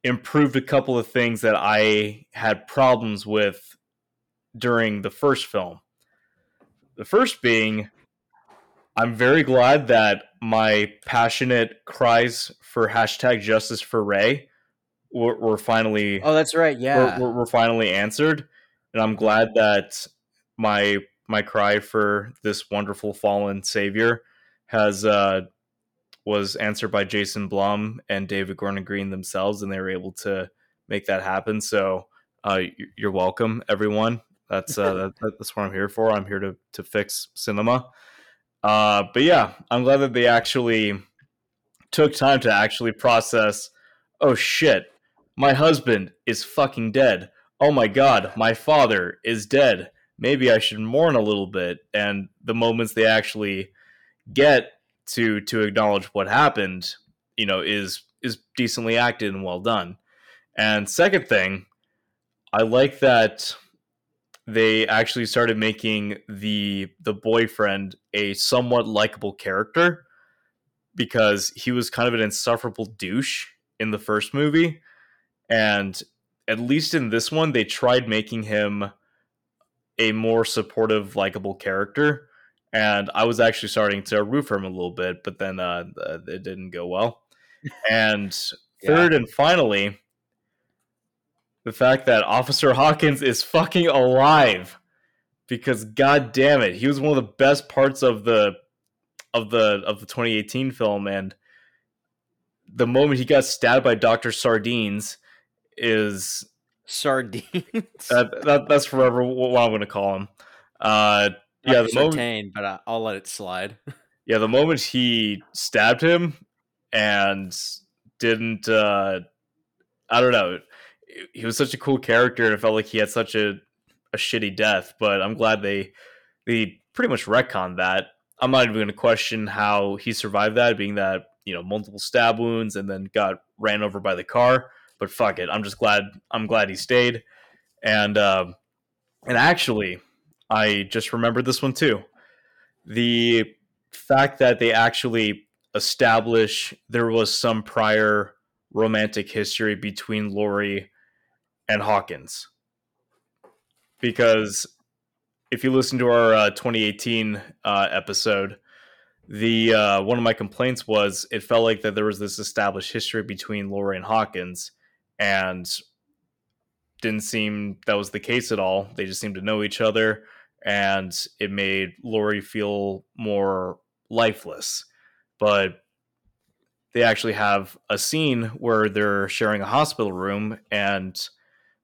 improved a couple of things that I had problems with during the first film. The first being, I'm very glad that my passionate cries for hashtag justice for Ray were, were finally Oh, that's right. Yeah. were, finally answered, and I'm glad that my my cry for this wonderful fallen savior has uh, was answered by Jason Blum and David Gordon Green themselves, and they were able to make that happen. So uh, you're welcome, everyone. That's uh, [LAUGHS] that, that's what I'm here for. I'm here to to fix cinema. Uh, but yeah, I'm glad that they actually took time to actually process. Oh shit, my husband is fucking dead. Oh my god, my father is dead. Maybe I should mourn a little bit. And the moments they actually get to to acknowledge what happened, you know, is is decently acted and well done. And second thing, I like that they actually started making the the boyfriend a somewhat likable character because he was kind of an insufferable douche in the first movie and at least in this one they tried making him a more supportive likable character. And i was actually starting to root for him a little bit but then uh, it didn't go well. [LAUGHS] And third and finally the fact that officer hawkins is fucking alive because god damn it he was one of the best parts of the of the of the 2018 film. And the moment he got stabbed by dr sardines is Sardines. that, that that's forever what i'm going to call him uh yeah the moment, Sartain, but I, I'll let it slide. [LAUGHS] yeah the moment he stabbed him and didn't uh i don't know he was such a cool character and it felt like he had such a a shitty death but i'm glad they they pretty much retconned that i'm not even going to question how he survived that being that you know multiple stab wounds and then got ran over by the car but fuck it. I'm just glad i'm glad he stayed. And uh, and actually i just remembered this one too. The fact that they actually establish there was some prior romantic history between Laurie and Hawkins. Because if you listen to our uh, 2018 uh, episode, the uh, one of my complaints was it felt like that there was this established history between Laurie and Hawkins, and didn't seem that was the case at all. They just seemed to know each other, and it made Laurie feel more lifeless. But they actually have a scene where they're sharing a hospital room and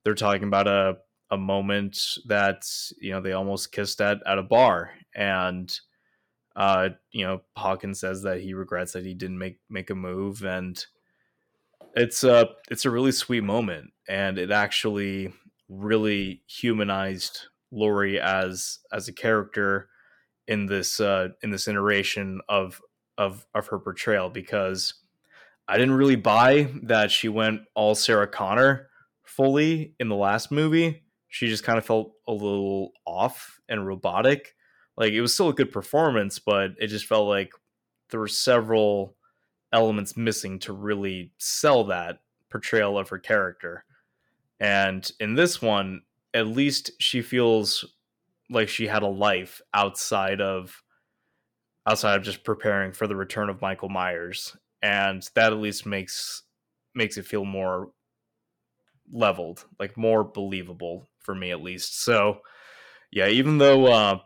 they're talking about a a moment that you know they almost kissed at at a bar and uh you know Hawkins says that he regrets that he didn't make make a move and it's a it's a really sweet moment and it actually really humanized Laurie as as a character in this uh in this iteration of of of her portrayal because I didn't really buy that she went all Sarah Connor fully in the last movie. She just kind of felt a little off and robotic. Like it was still a good performance, but it just felt like there were several elements missing to really sell that portrayal of her character. And in this one, at least she feels like she had a life outside of outside of just preparing for the return of Michael Myers. And that at least makes makes it feel more leveled like more believable for me at least. So yeah even though uh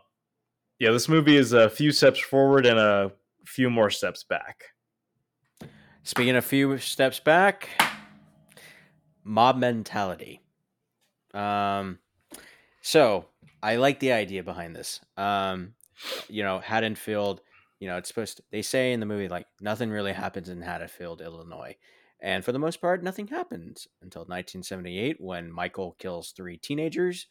yeah this movie is a few steps forward and a few more steps back Speaking a few steps back, mob mentality. Um, so I like the idea behind this. Um, you know, Haddonfield. You know, it's supposed to. They say in the movie like nothing really happens in Haddonfield, Illinois, and for the most part, nothing happens until 1978 when Michael kills three teenagers,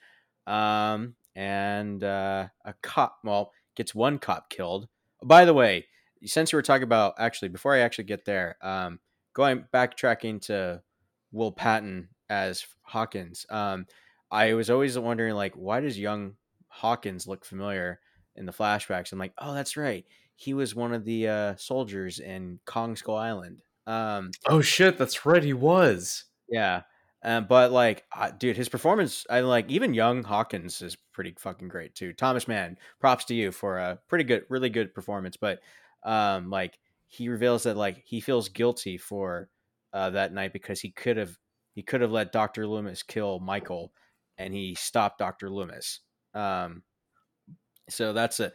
um, and uh, a cop. Well, gets one cop killed. By the way, since you were talking about actually before I actually get there, um, going backtracking to Will Patton as Hawkins, um, I was always wondering like why does young Hawkins look familiar? in the flashbacks. I'm like, oh, that's right. He was one of the uh, soldiers in Kong Skull Island. Um, Oh shit, that's right. He was. yeah. Um, but like, uh, dude, his performance, I like even young Hawkins is pretty fucking great too. Thomas Mann, props to you for a pretty good, really good performance. But um, like he reveals that like he feels guilty for uh, that night because he could have he could have let Doctor Loomis kill Michael, and he stopped Doctor Loomis. Um, so that's a,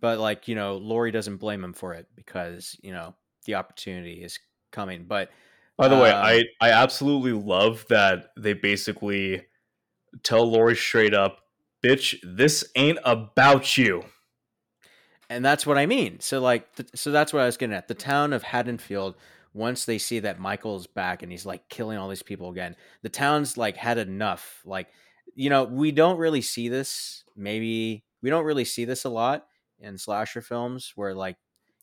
but like you know, Laurie doesn't blame him for it because you know the opportunity is coming. But By the way, Um, I I absolutely love that they basically tell Laurie straight up, "Bitch, this ain't about you." And that's what I mean. So like, th- so that's what I was getting at. The town of Haddonfield, once they see that Michael's back and he's like killing all these people again, the town's like had enough. Like, you know, we don't really see this. Maybe we don't really see this a lot in slasher films where like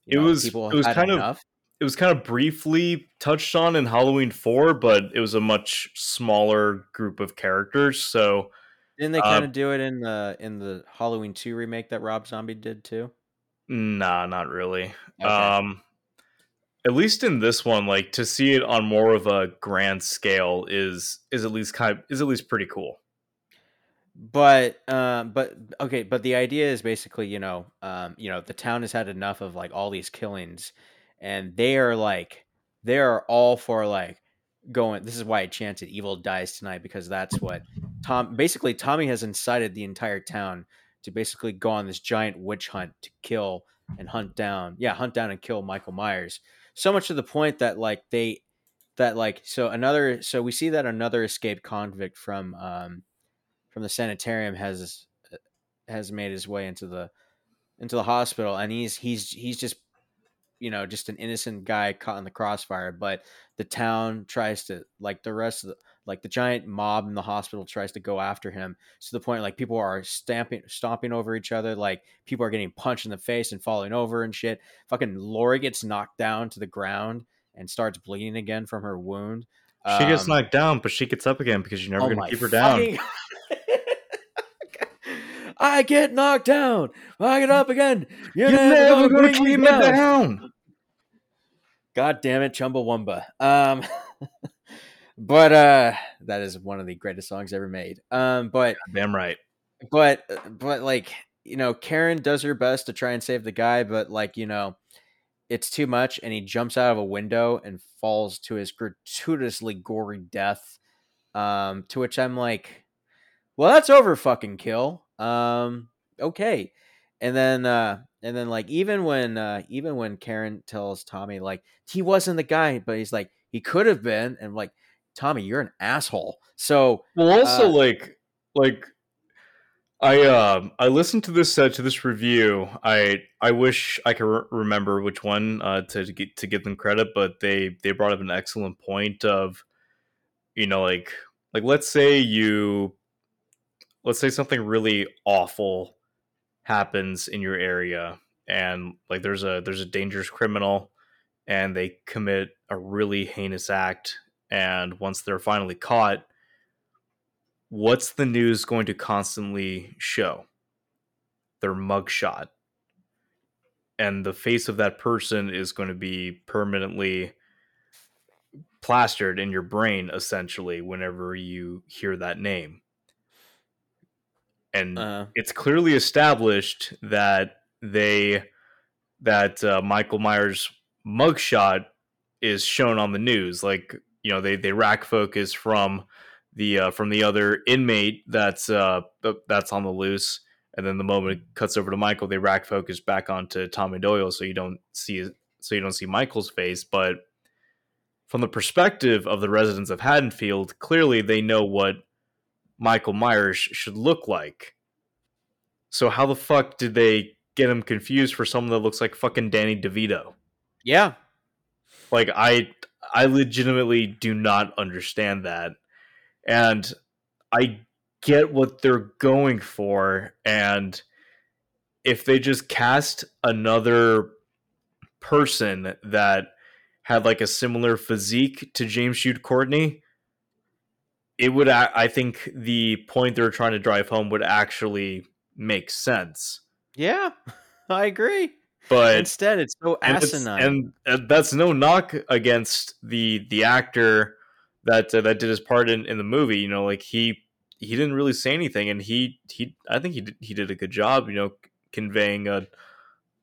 It know, was- people it was had kind of- It was kind of briefly touched on in Halloween 4, but it was a much smaller group of characters, so Didn't they uh, kind of do it in the in the Halloween two remake that Rob Zombie did too? Nah, not really. Okay. Um at least in this one, like to see it on more of a grand scale is is at least kind of, is at least pretty cool. but um but okay but the idea is basically you know um you know the town has had enough of like all these killings and they are like they are all for like going this is why i chanted evil dies tonight because that's what tom basically tommy has incited the entire town to basically go on this giant witch hunt to kill and hunt down yeah hunt down and kill michael myers. So much to the point that like they that like so another so we see that another escaped convict from um from the sanitarium has has made his way into the into the hospital and he's he's he's just you know just an innocent guy caught in the crossfire but the town tries to like the rest of the like the giant mob in the hospital tries to go after him to the point like people are stamping stomping over each other like people are getting punched in the face and falling over and shit fucking laurie gets knocked down to the ground and starts bleeding again from her wound She gets Um, knocked down, but she gets up again because you're never Oh gonna keep her down. [LAUGHS] I get knocked down. I get up again. You're, You're never going to keep me down. down. God damn it, Chumbawamba. Um, [LAUGHS] but uh, that is one of the greatest songs ever made. Um, but Damn right. but but like you know, Karen does her best to try and save the guy, but like you know, it's too much, and he jumps out of a window and falls to his gratuitously gory death. Um, to which I'm like, well, that's over, fucking kill. Um, okay, and then uh, and then like even when uh, even when Karen tells Tommy like he wasn't the guy, but he's like he could have been, and like Tommy, you're an asshole. So Well, also Uh, like like I um I listened to this uh, to this review. I I wish I could re- remember which one uh, to to get to give them credit, but they they brought up an excellent point of you know like like let's say you let's say something really awful happens in your area and like there's a there's a dangerous criminal and they commit a really heinous act and once they're finally caught what's the news going to constantly show? Their mugshot. And the face of that person is going to be permanently plastered in your brain, essentially, whenever you hear that name. And uh, it's clearly established that they that uh, Michael Myers mugshot is shown on the news. Like you know, they they rack focus from the uh, from the other inmate that's uh that's on the loose, and then the moment it cuts over to Michael, they rack focus back onto Tommy Doyle, so you don't see so you don't see Michael's face, but from the perspective of the residents of Haddonfield, clearly they know what Michael Myers should look like. So how the fuck did they get him confused for someone that looks like fucking Danny DeVito? yeah, Like I I legitimately do not understand that. And I get what they're going for and if they just cast another person that had like a similar physique to James Jude Courtney, it would I think the point they're trying to drive home would actually make sense. Yeah, [LAUGHS] I agree. But Instead, it's so asinine. and uh, that's no knock against the the actor that uh, that did his part in, in the movie. You know, like he he didn't really say anything, and he he I think he did, he did a good job. You know, conveying a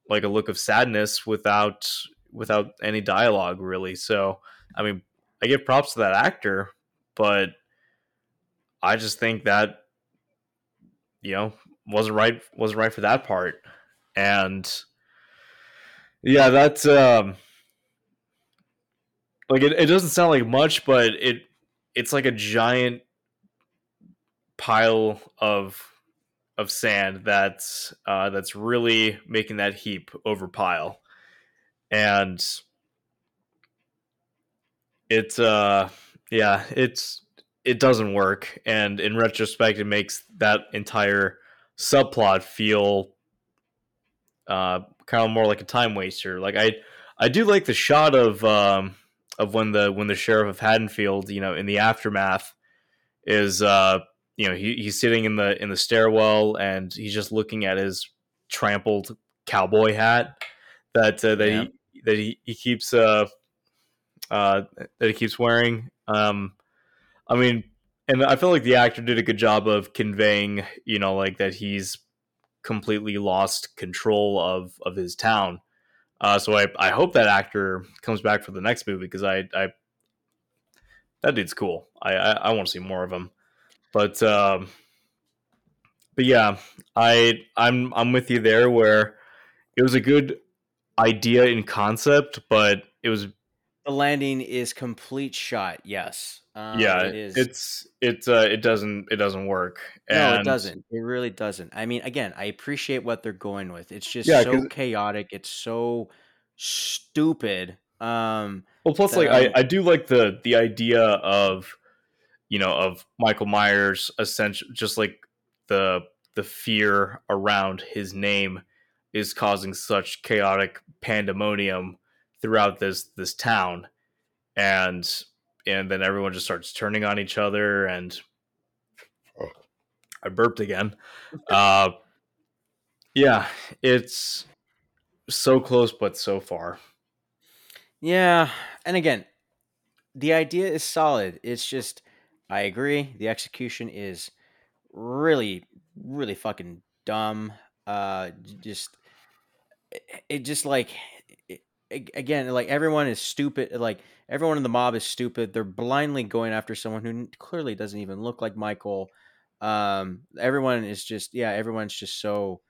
like a look of sadness without without any dialogue really. So I mean, I give props to that actor, but I just think that you know wasn't right wasn't right for that part, and yeah, that's um like it, it doesn't sound like much, but it it's like a giant pile of of sand that's uh that's really making that heap over pile. And it's uh yeah, it's it doesn't work and in retrospect it makes that entire subplot feel uh kind of more like a time waster. Like I I do like the shot of um of when the when the sheriff of Haddonfield, you know, in the aftermath is uh you know, he, he's sitting in the in the stairwell and he's just looking at his trampled cowboy hat that uh, that Yeah. he that he, he keeps uh uh that he keeps wearing. Um I mean and I feel like the actor did a good job of conveying, you know, like that he's completely lost control of of his town. Uh, so I, I hope that actor comes back for the next movie because I, I that dude's cool. I I, I want to see more of him. But um, but yeah, I I'm I'm with you there where it was a good idea in concept, but it was the landing is complete shot. Yes. Um, yeah it is. it's it's uh it doesn't it doesn't work. no, it doesn't. It really doesn't. I mean, again, I appreciate what they're going with. It's just Yeah, so chaotic. It's so stupid. Um, Well, plus, like I, I do like the the idea of you know of Michael Myers essentially just like the the fear around his name is causing such chaotic pandemonium throughout this this town, and and then everyone just starts turning on each other and I burped again. [LAUGHS] Uh, yeah, it's so close but so far. Yeah, and again, the idea is solid. It's just I agree. The execution is really, really fucking dumb. Uh, just it, it just like it, a- again, like everyone is stupid. Like everyone in the mob is stupid. They're blindly going after someone who clearly doesn't even look like Michael. Um, everyone is just yeah, everyone's just so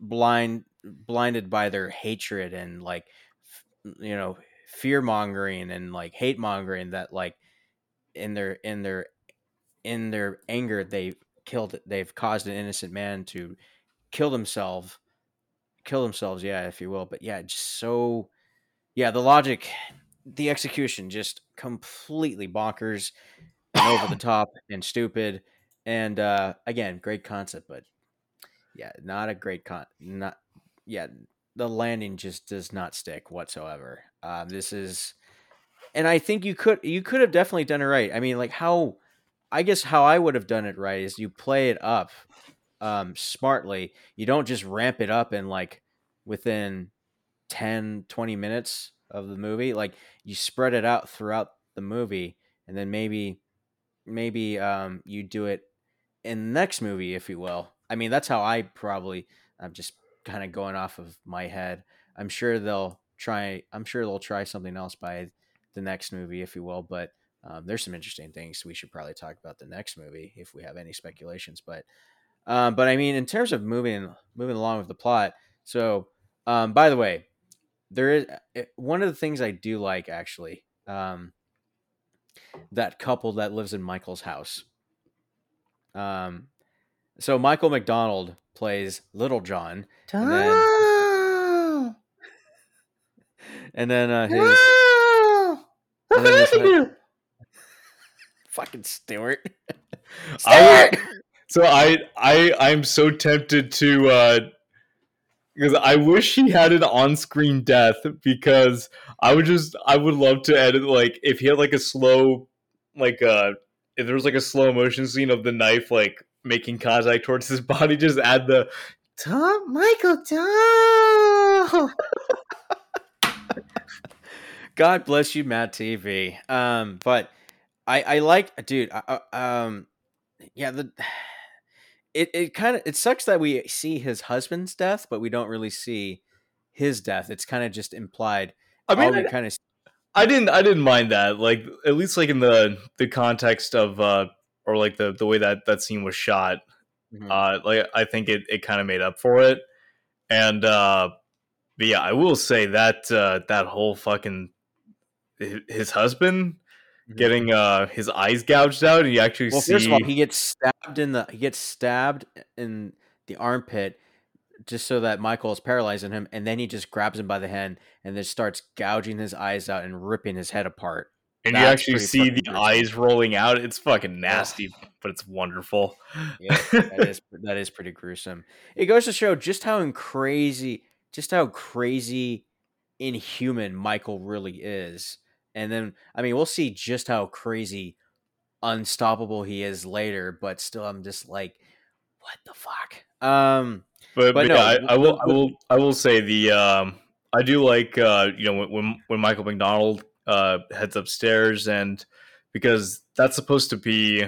blind blinded by their hatred and like f- you know fear mongering and like hate mongering that like in their in their in their anger they killed they've caused an innocent man to kill themselves kill themselves yeah if you will but yeah just so yeah the logic the execution just completely bonkers and over the [COUGHS] top and stupid and uh again great concept but yeah not a great con not yeah the landing just does not stick whatsoever. Uh, this is and i think you could you could have definitely done it right. I mean like how i guess how i would have done it right is you play it up um smartly you don't just ramp it up in like within 10 20 minutes of the movie like you spread it out throughout the movie and then maybe maybe um you do it in the next movie if you will. I mean that's how i probably i'm just kind of going off of my head. I'm sure they'll try i'm sure they'll try something else by the next movie if you will but um, there's some interesting things we should probably talk about the next movie if we have any speculations but um, but i mean in terms of moving moving along with the plot so um, by the way there is eh, one of the things i do like actually um, that couple that lives in michael's house um, so michael mcdonald plays little john and then, and then uh, his and then his- [LAUGHS] fucking Stewart. I would- so I I I'm so tempted to uh because I wish he had an on-screen death because I would just I would love to edit like if he had like a slow like uh if there was like a slow motion scene of the knife like making contact towards his [LAUGHS] body just add the Tom, Michael, Tom. [LAUGHS] God bless you, Matt TV. Um, but I I like, dude. I, um, yeah, the it it kind of it sucks that we see his husband's death, but we don't really see his death. It's kind of just implied. I mean, we I, kind of I didn't, I didn't mind that. Like, at least like in the the context of, uh or like the the way that that scene was shot. Mhm. Uh, like I think it it kind of made up for it. And uh, but yeah, I will say that uh that whole fucking his husband. Getting uh his eyes gouged out, and you actually Well, see. first of all, he gets stabbed in the he gets stabbed in the armpit just so that Michael is paralyzing him, and then he just grabs him by the hand and then starts gouging his eyes out and ripping his head apart. and you actually see the eyes rolling out. It's fucking nasty, but it's wonderful. Yeah, that is that is pretty gruesome. It goes to show just how crazy, just how crazy, inhuman Michael really is. And then, I mean, we'll see just how crazy, unstoppable he is later. But still, I'm just like, what the fuck? Um, But, But but no, yeah, I, I will, I will, I will say the um, I do like uh, you know when when, when Michael McDonald uh, heads upstairs and because that's supposed to be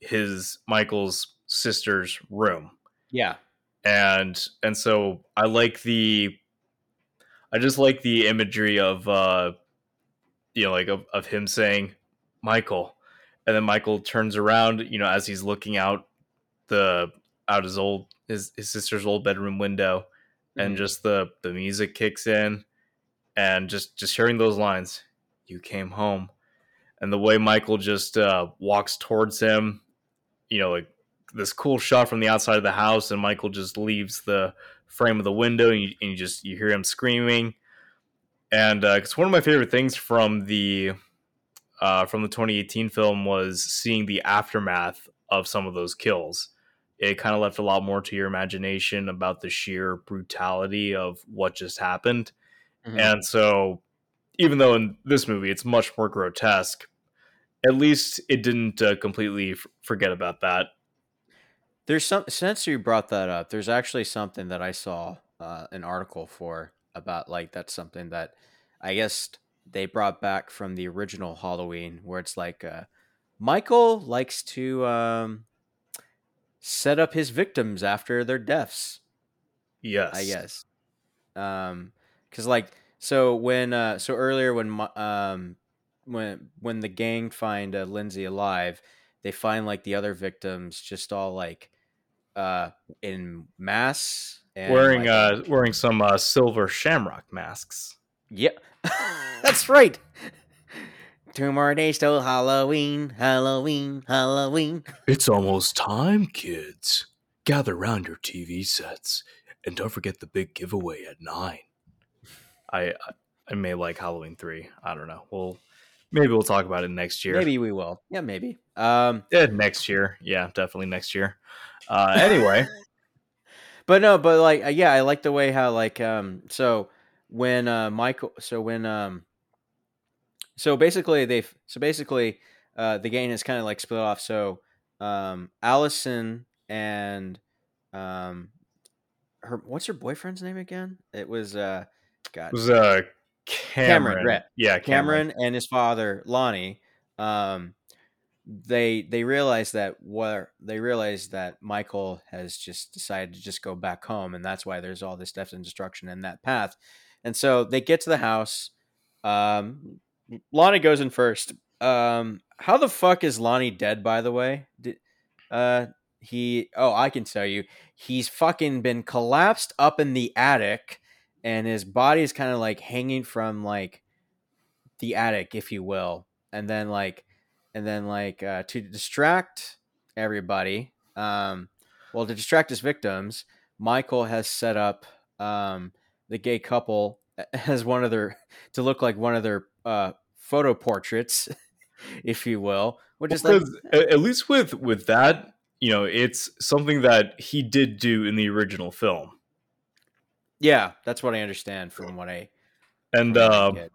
his Michael's sister's room yeah, and and so I like the I just like the imagery of uh you know like of, of him saying Michael and then Michael turns around you know as he's looking out the out his old his, his sister's old bedroom window and Mhm. just the the music kicks in and just just hearing those lines you came home and the way Michael just uh walks towards him you know like this cool shot from the outside of the house and michael just leaves the frame of the window and you, and you just you hear him screaming and uh, it's one of my favorite things from the uh, from the 2018 film was seeing the aftermath of some of those kills it kind of left a lot more to your imagination about the sheer brutality of what just happened Mhm. and so even though in this movie it's much more grotesque at least it didn't uh, completely f- forget about that There's some since you brought that up. There's actually something that I saw uh, an article for about like that's something that I guess they brought back from the original Halloween, where it's like uh, Michael likes to um, set up his victims after their deaths. yes I guess. Um, because like so when uh so earlier when um when when the gang find uh, Lindsey alive, they find like the other victims just all like uh in mass and wearing like, uh wearing some uh silver shamrock masks yeah, [LAUGHS] [LAUGHS] that's right. Two more days till Halloween, Halloween, Halloween. It's almost time, kids. Gather round your TV sets and don't forget the big giveaway at 9. i I- i may like halloween 3 i don't know well maybe we'll talk about it next year Maybe we will. Yeah, maybe. Um, yeah, next year yeah definitely next year uh anyway [LAUGHS] but no but like uh, yeah i like the way how like um so when uh michael so when um so basically they've so basically uh the game is kind of like split off. So um allyson and um her what's her boyfriend's name again? It was uh god it was uh cameron, Cameron, right. yeah cameron, Cameron and his father Lonnie, um, they they realize that what they realize that Michael has just decided to just go back home, and that's why there's all this death and destruction in that path. And so they get to the house. Um, Lonnie goes in first. Um, how the fuck is Lonnie dead? By the way, Did, uh, he oh I can tell you, he's fucking been collapsed up in the attic, and his body is kind of like hanging from like the attic, if you will, and then like, and then like uh, to distract everybody, um, well, to distract his victims, Michael has set up um, the gay couple [LAUGHS] as one of their to look like one of their uh, photo portraits, [LAUGHS] if you will, which is like at least with with that you know it's something that he did do in the original film yeah, that's what I understand from what I and what I uh get.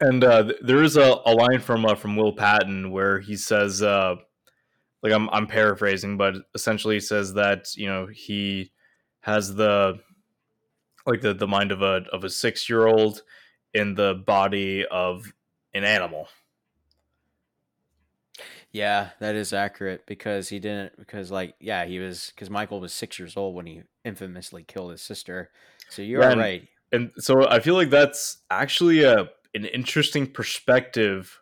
And uh, there is a, a line from uh, from Will Patton where he says, uh, like I'm I'm paraphrasing, but essentially he says that you know he has the like the the mind of a of a six year old in the body of an animal. Yeah, that is accurate because he didn't because like yeah he was because Michael was six years old when he infamously killed his sister. So you're Yeah, right. and so I feel like that's actually a an interesting perspective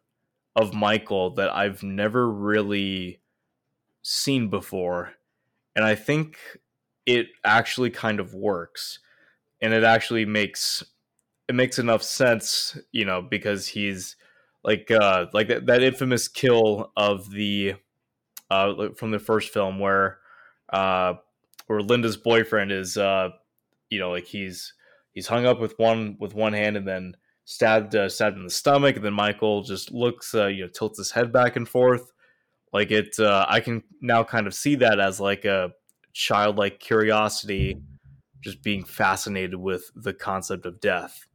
of Michael that I've never really seen before, and I think it actually kind of works, and it actually makes it makes enough sense, you know, because he's like uh like that, that infamous kill of the uh from the first film where uh where Linda's boyfriend is uh you know like he's he's hung up with one with one hand and then stabbed uh, stabbed in the stomach and then michael just looks uh, you know tilts his head back and forth like it uh, i can now kind of see that as like a childlike curiosity just being fascinated with the concept of death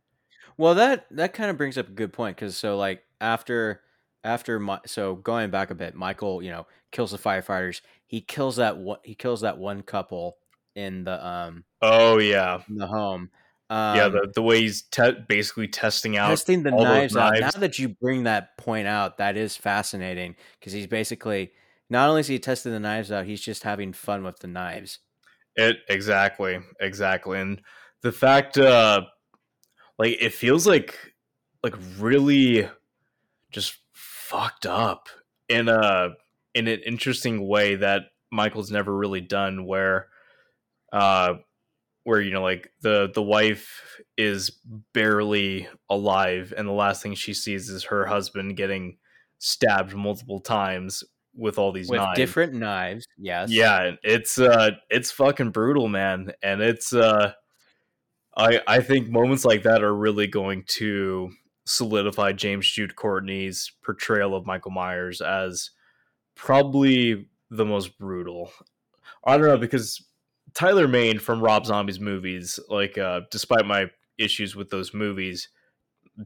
Well, that that kind of brings up a good point because so like after after my so going back a bit, Michael you know kills the firefighters. He kills that one. He kills that one couple in the um oh yeah in the home. Um, yeah the, the way he's te- basically testing out testing the those knives out. Now that you bring that point out, that is fascinating because he's basically not only is he testing the knives out, he's just having fun with the knives. It exactly, exactly, and the fact, uh, like it feels like, like really, just fucked up in a in an interesting way that Michael's never really done. Where, uh, where you know, like the the wife is barely alive, and the last thing she sees is her husband getting stabbed multiple times with all these with knives. different knives. Yes. Yeah, it's uh it's fucking brutal, man. And it's uh I I think moments like that are really going to solidify James Jude Courtney's portrayal of Michael Myers as probably the most brutal. I don't know because Tyler Mane from Rob Zombie's movies, like uh despite my issues with those movies,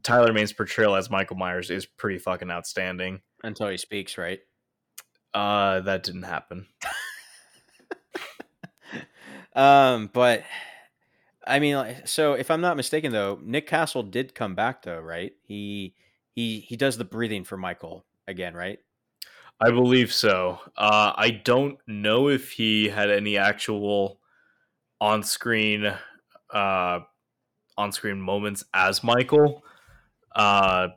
Tyler Mane's portrayal as Michael Myers is pretty fucking outstanding. Until he speaks, right? Uh that didn't happen. [LAUGHS] Um, but I mean, so if I'm not mistaken, though, Nick Castle did come back, though, right? He he he does the breathing for Michael again, right? I believe so. Uh, I don't know if he had any actual on-screen uh, on-screen moments as Michael, uh,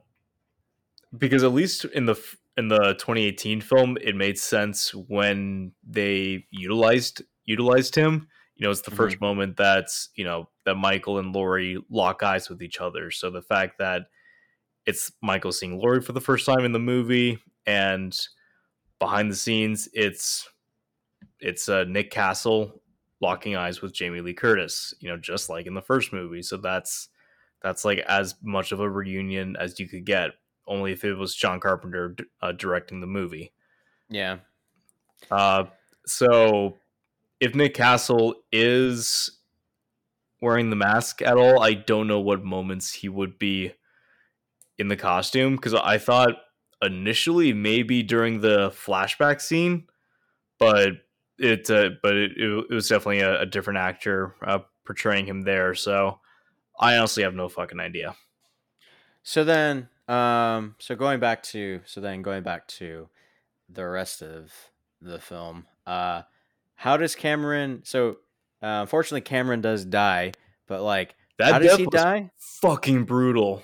because at least in the in the 2018 film, it made sense when they utilized utilized him. You know, it's the first moment that's you know that Michael and Laurie lock eyes with each other. So the fact that it's Michael seeing Laurie for the first time in the movie and behind the scenes it's it's uh, Nick Castle locking eyes with Jamie Lee Curtis, you know, just like in the first movie. So that's that's like as much of a reunion as you could get. Only if it was John Carpenter uh, directing the movie. Yeah. Uh, so if Nick Castle is wearing the mask at all, I don't know what moments he would be in the costume because I thought initially maybe during the flashback scene, but it uh, but it, it was definitely a, a different actor uh, portraying him there. So I honestly have no fucking idea. So then, um, so going back to so then going back to the rest of the film, uh, how does Cameron? So, uh, unfortunately, Cameron does die, but like, That how does he die? fucking brutal.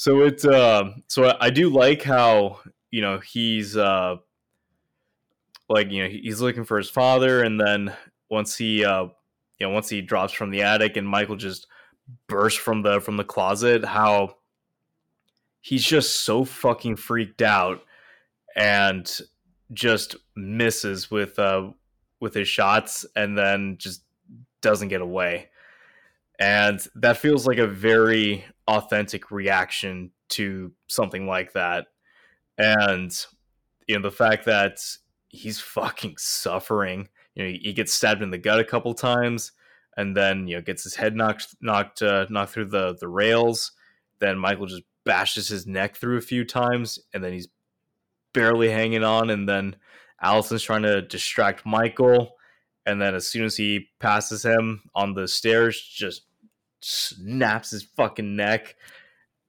So it's um so I, I do like how you know he's uh like you know he's looking for his father and then once he uh you know once he drops from the attic and Michael just bursts from the from the closet how he's just so fucking freaked out and just misses with uh with his shots and then just doesn't get away. And that feels like a very authentic reaction to something like that. And you know the fact that he's fucking suffering you know he gets stabbed in the gut a couple times and then you know gets his head knocked knocked uh, knocked through the the rails. Then michael just bashes his neck through a few times and then he's barely hanging on. And then allyson's trying to distract michael. And then as soon as he passes him on the stairs, just snaps his fucking neck.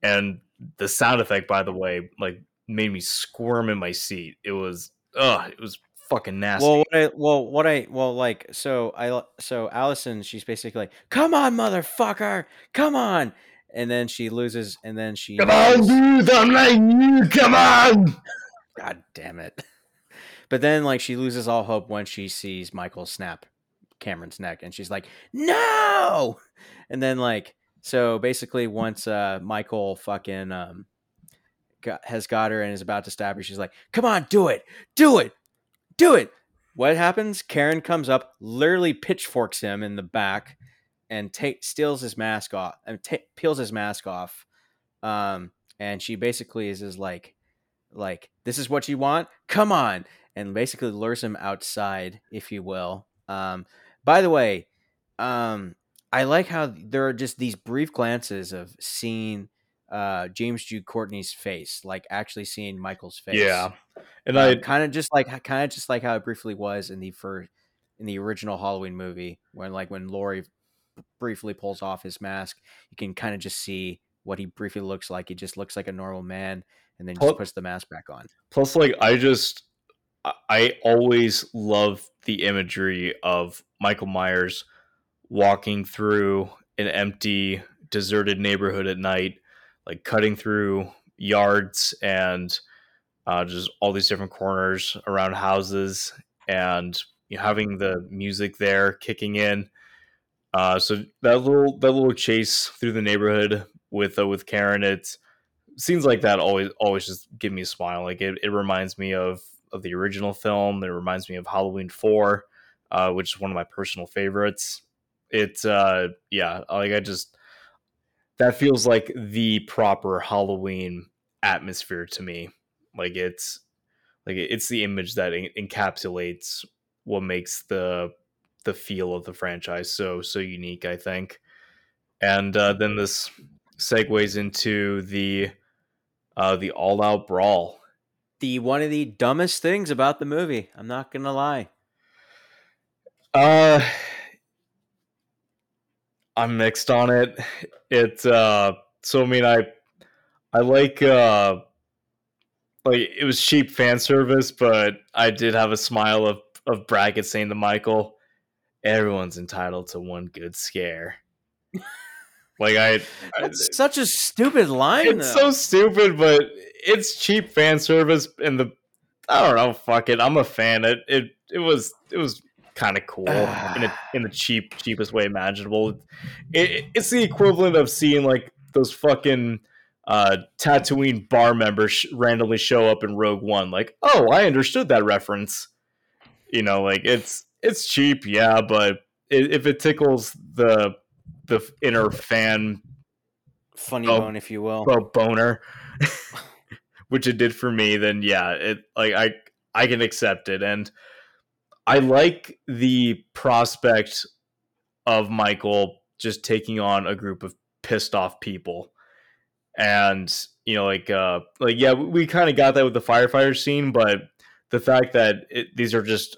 And the sound effect, by the way, like made me squirm in my seat. It was, ugh, it was fucking nasty. Well, what I, well, what I, well, like, so I, so Allyson, she's basically like, "Come on, motherfucker, come on," and then she loses, and then she, Come on, knows- dude, I'm like you. Come on. God damn it! [LAUGHS] But then, like, she loses all hope when she sees Michael snap Cameron's neck, and she's like, "No!" And then, like, so basically, once uh Michael fucking um got, has got her and is about to stab her, she's like, "Come on, do it, do it, do it." What happens? Karen comes up, literally pitchforks him in the back, and take steals his mask off and ta peels his mask off. Um, and she basically is is like, like this is what you want. Come on, and basically lures him outside, if you will. Um, by the way, um, I like how there are just these brief glances of seeing uh, James Jude Courtney's face, like actually seeing Michael's face. Yeah, and I kind of just like kind of just like how it briefly was in the first in the original Halloween movie, when like when Laurie briefly pulls off his mask, you can kind of just see what he briefly looks like. He just looks like a normal man, and then Well- just puts the mask back on. plus like i just i always love the imagery of michael myers walking through an empty deserted neighborhood at night like cutting through yards and uh, just all these different corners around houses and you know, having the music there kicking in uh, so that little that little chase through the neighborhood with uh, with karen it's scenes like that always always just give me a smile. Like it, it reminds me of of the original film. It reminds me of Halloween Four, uh, which is one of my personal favorites. It's uh yeah, like I just that feels like the proper Halloween atmosphere to me. Like it's like it's the image that en- encapsulates what makes the the feel of the franchise so so unique. I think, and uh, then this segues into the uh, the all out brawl. The one of the dumbest things about the movie. I'm not gonna lie. Uh, I'm mixed on it. It uh, so I mean I I like uh like it was cheap fan service, but I did have a smile of of Brackett saying to Michael, "Everyone's entitled to one good scare." [LAUGHS] like I, I That's such a stupid line. it's though. so stupid, but it's cheap fan service, and the I don't know, fuck it, I'm a fan. It it it was it was kind of cool in a, [SIGHS] in the cheap cheapest way imaginable. It, it's the equivalent of seeing like those fucking uh Tatooine bar members sh- randomly show up in Rogue One. Like, oh, I understood that reference. You know, like it's it's cheap, yeah, but i if it tickles the the inner fan funny Oh, bone, if you will. a boner, [LAUGHS] which it did for me, then yeah, it like I I can accept it, and I like the prospect of Michael just taking on a group of pissed off people, and you know, like uh, like yeah, we, we kind of got that with the firefighter scene, but the fact that it, these are just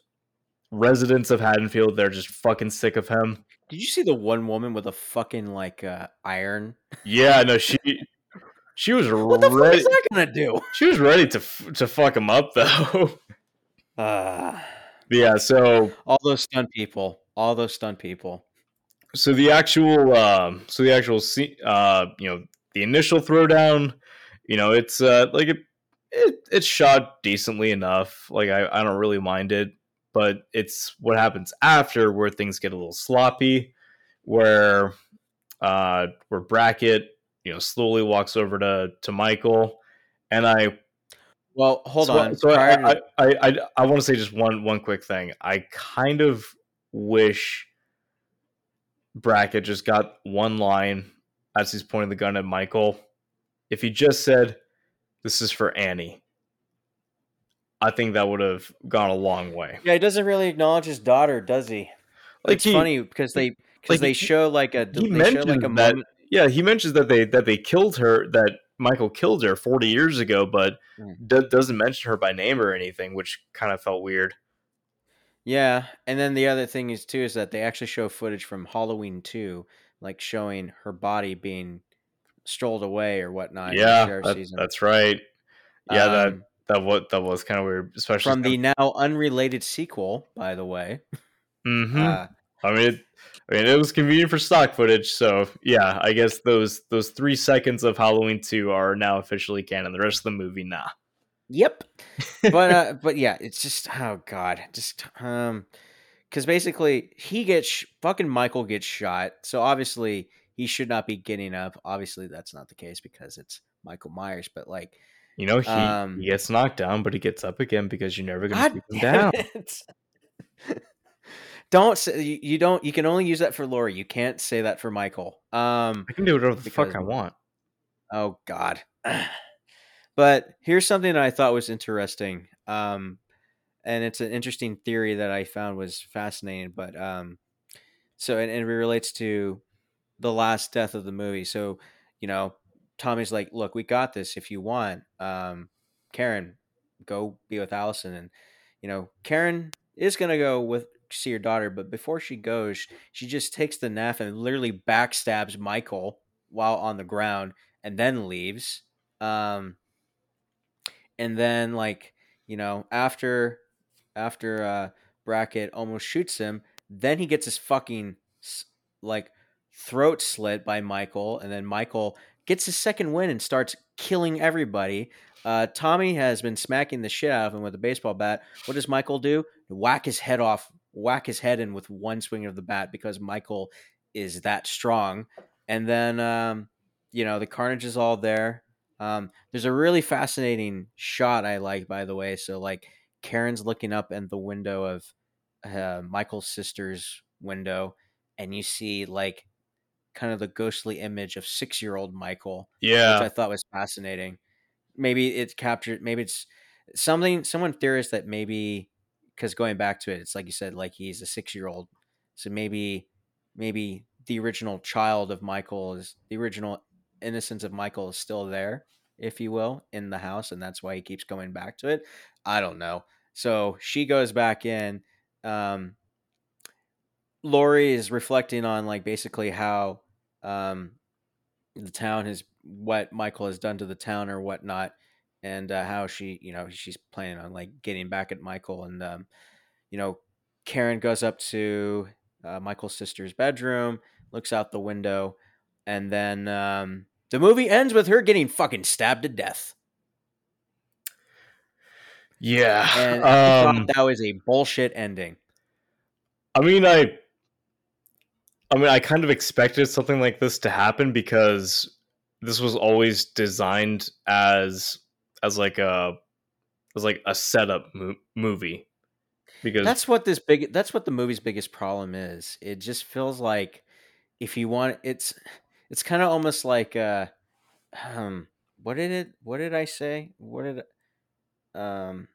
residents of Haddonfield, they're just fucking sick of him. Did you see the one woman with a fucking like uh, iron? Yeah, no, she she was [LAUGHS] What the fuck ready. is that gonna do? She was ready to to fuck him up though. Uh, [LAUGHS] yeah, so all those stunt people, all those stunt people. so the actual um so the actual uh you know the initial throwdown, you know, it's uh like it, it it's shot decently enough. Like I I don't really mind it, but it's what happens after where things get a little sloppy where uh where Brackett you know slowly walks over to to Michael and I Well, hold so, on. So I, I, I, I, I want to say just one one quick thing. I kind of wish Brackett just got one line as he's pointing the gun at Michael. If he just said, "This is for Annie," I think that would have gone a long way. yeah, he doesn't really acknowledge his daughter, does he? Like it's he- funny because they because like they he- show like a He they show mentioned like a that. moment. Yeah, he mentions that they that they killed her. That Michael killed her forty years ago, but Mm. do- doesn't mention her by name or anything, which kind of felt weird. Yeah, and then the other thing is too is that they actually show footage from Halloween two, like showing her body being strolled away or whatnot. yeah, that- season. that's right. Yeah, that Um, that was that was kind of weird, especially from the now unrelated sequel, by the way. hmm Uh, I mean, it, I mean, it was convenient for stock footage, so yeah, I guess those those three seconds of Halloween two are now officially canon. The rest of the movie, nah. Yep. But uh [LAUGHS] but yeah, it's just oh god, just um cuz basically he gets sh- fucking Michael gets shot. So obviously he should not be getting up. Obviously that's not the case because it's Michael Myers, but like You know, he, Um, he gets knocked down, but he gets up again because you're never gonna God keep him down. [LAUGHS] don't say you, don't you can only use that for Laurie. You can't say that for Michael. Um I can do whatever the fuck I want. Oh God. [SIGHS] but here's something that I thought was interesting. Um, and it's an interesting theory that I found was fascinating. But um, so and, and it relates to the last death of the movie. So you know, Tommy's like, "Look, we got this. If you want, um, Karen, go be with Allyson." And you know, Karen is gonna go with see her daughter, but before she goes, she just takes the knife and literally backstabs Michael while on the ground and then leaves. Um, and then like you know after after uh, Brackett almost shoots him, then he gets his fucking like throat slit by Michael, and then Michael gets his second win and starts killing everybody. Uh, Tommy has been smacking the shit out of him with a baseball bat. What does Michael do? Whack his head off, whack his head in with one swing of the bat because Michael is that strong. And then, um, you know, the carnage is all there. Um, there's a really fascinating shot I like, by the way. So, like, Karen's looking up in the window of uh, Michael's sister's window, and you see like kind of the ghostly image of six year old Michael, Yeah. which I thought was fascinating. Maybe it's captured. Maybe it's something. Someone theorized that maybe because going back to it, it's like you said, like he's a six year old. So maybe, maybe the original child of Michael is the original innocence of Michael is still there, if you will, in the house, and that's why he keeps going back to it. I don't know. So she goes back in. Um, Laurie is reflecting on like basically how um, the town has what Michael has done to the town or whatnot, and uh, how she, you know, she's planning on like getting back at Michael, and um, you know, Karen goes up to uh, Michael's sister's bedroom, looks out the window, and then um, the movie ends with her getting fucking stabbed to death. yeah. And um, that was a bullshit ending. I mean, I, I mean, I kind of expected something like this to happen because this was always designed as as like a as like a setup mo- movie. Because That's what this big. That's what the movie's biggest problem is. It just feels like if you want, it's it's kind of almost like uh, um, what did it? What did I say? What did um,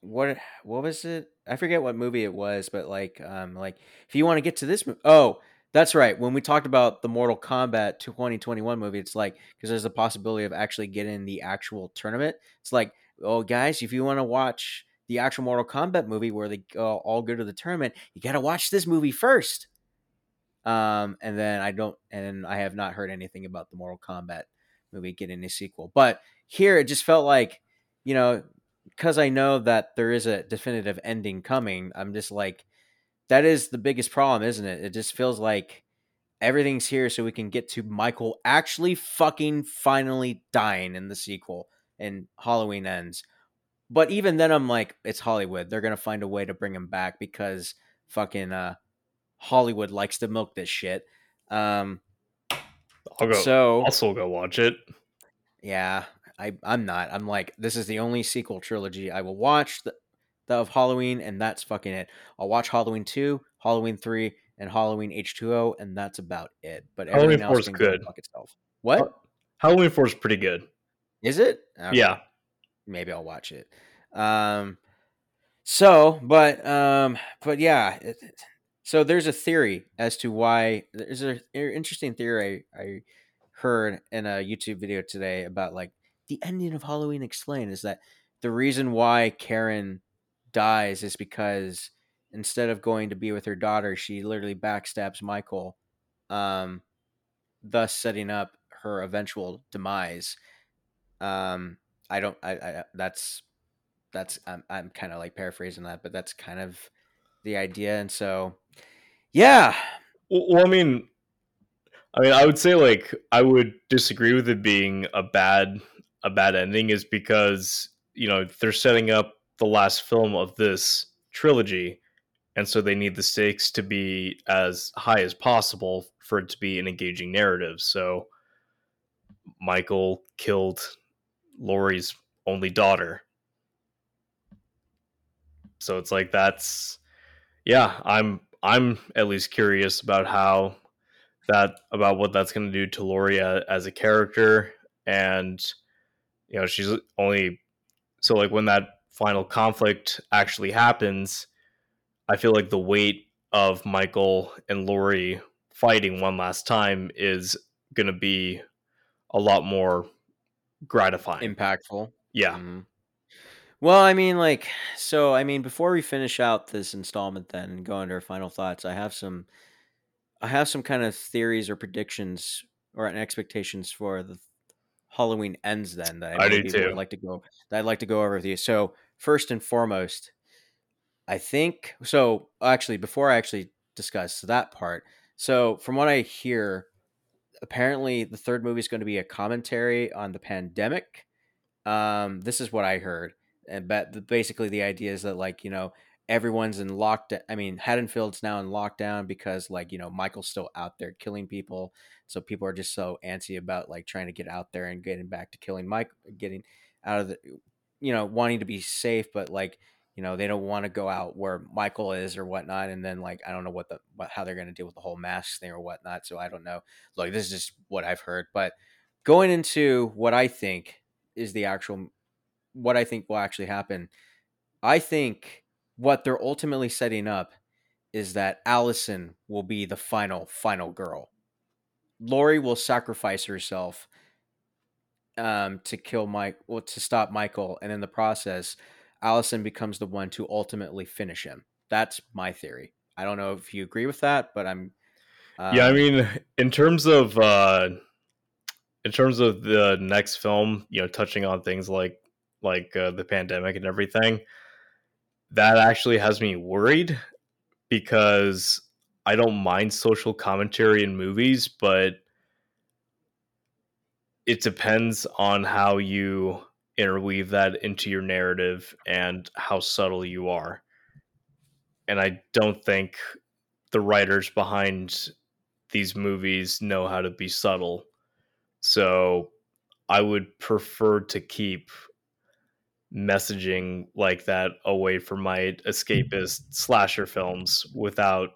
what what was it? I forget what movie it was, but like um, like if you want to get to this, mo- oh, that's right. When we talked about the Mortal Kombat 2021 movie, it's like because there's a possibility of actually getting the actual tournament. It's like, oh, guys, if you want to watch the actual Mortal Kombat movie where they go, all go to the tournament, you got to watch this movie first. Um, and then I don't, and I have not heard anything about the Mortal Kombat movie getting a sequel. But here, it just felt like, you know, because I know that there is a definitive ending coming. I'm just like, that is the biggest problem, isn't it? It just feels like everything's here so we can get to Michael actually fucking finally dying in the sequel and Halloween ends. But even then, I'm like, it's Hollywood. They're gonna find a way to bring him back because fucking uh, Hollywood likes to milk this shit. Um, I'll go. so I'll still go watch it. yeah, I I'm not. I'm like, this is the only sequel trilogy I will watch the, the of Halloween, and that's fucking it. I'll watch Halloween two, Halloween three, and Halloween H two O, and that's about it. But Halloween everything 4 else is good. fuck itself. What Halloween Four is pretty good. is it? Okay. Yeah. maybe I'll watch it. Um, so, but um, but yeah, it, it- so there's a theory as to why there's an interesting theory I, I heard in a YouTube video today about like the ending of Halloween Explained is that the reason why Karen dies is because instead of going to be with her daughter, she literally backstabs Michael, um, thus setting up her eventual demise. Um, I don't. I. I that's that's. I'm. I'm kind of like paraphrasing that, but that's kind of the idea. And so, yeah, Well, I mean, I mean, I would say like I would disagree with it being a bad a bad ending, is because you know they're setting up the last film of this trilogy, and so they need the stakes to be as high as possible for it to be an engaging narrative. So, Michael killed Laurie's only daughter. So it's like that's yeah, I'm I'm at least curious about how that about what that's going to do to Laurie as a character and you know she's only so like when that final conflict actually happens I feel like the weight of Michael and Laurie fighting one last time is going to be a lot more gratifying. impactful. yeah. Mhm. Well, I mean, like, so I mean, before we finish out this installment, then and go into our final thoughts, I have some, I have some kind of theories or predictions or expectations for the Halloween ends. Then that I do maybe would like to go that I'd like to go over with you. So first and foremost, I think so. Actually, before I actually discuss that part, so from what I hear, apparently the third movie is going to be a commentary on the pandemic. Um, this is what I heard, and but basically the idea is that like you know everyone's in lockdown. I mean, Haddonfield's now in lockdown because like you know Michael's still out there killing people, so people are just so antsy about like trying to get out there and getting back to killing Mike, getting out of the, you know, wanting to be safe, but like you know they don't want to go out where Michael is or whatnot, and then like I don't know what the what, how they're going to deal with the whole mask thing or whatnot. So I don't know. Like this is just what I've heard, but going into what I think is the actual what I think will actually happen. I think what they're ultimately setting up is that Allyson will be the final final girl. Laurie will sacrifice herself um, to kill Mike, well, to stop Michael, and in the process, Allyson becomes the one to ultimately finish him. That's my theory. I don't know if you agree with that, but I'm. yeah, I um, mean, in terms of uh in terms of the next film, you know, touching on things like like uh, the pandemic and everything, that actually has me worried because I don't mind social commentary in movies, but it depends on how you interweave that into your narrative and how subtle you are. And I don't think the writers behind these movies know how to be subtle. So I would prefer to keep messaging like that away from my escapist slasher films without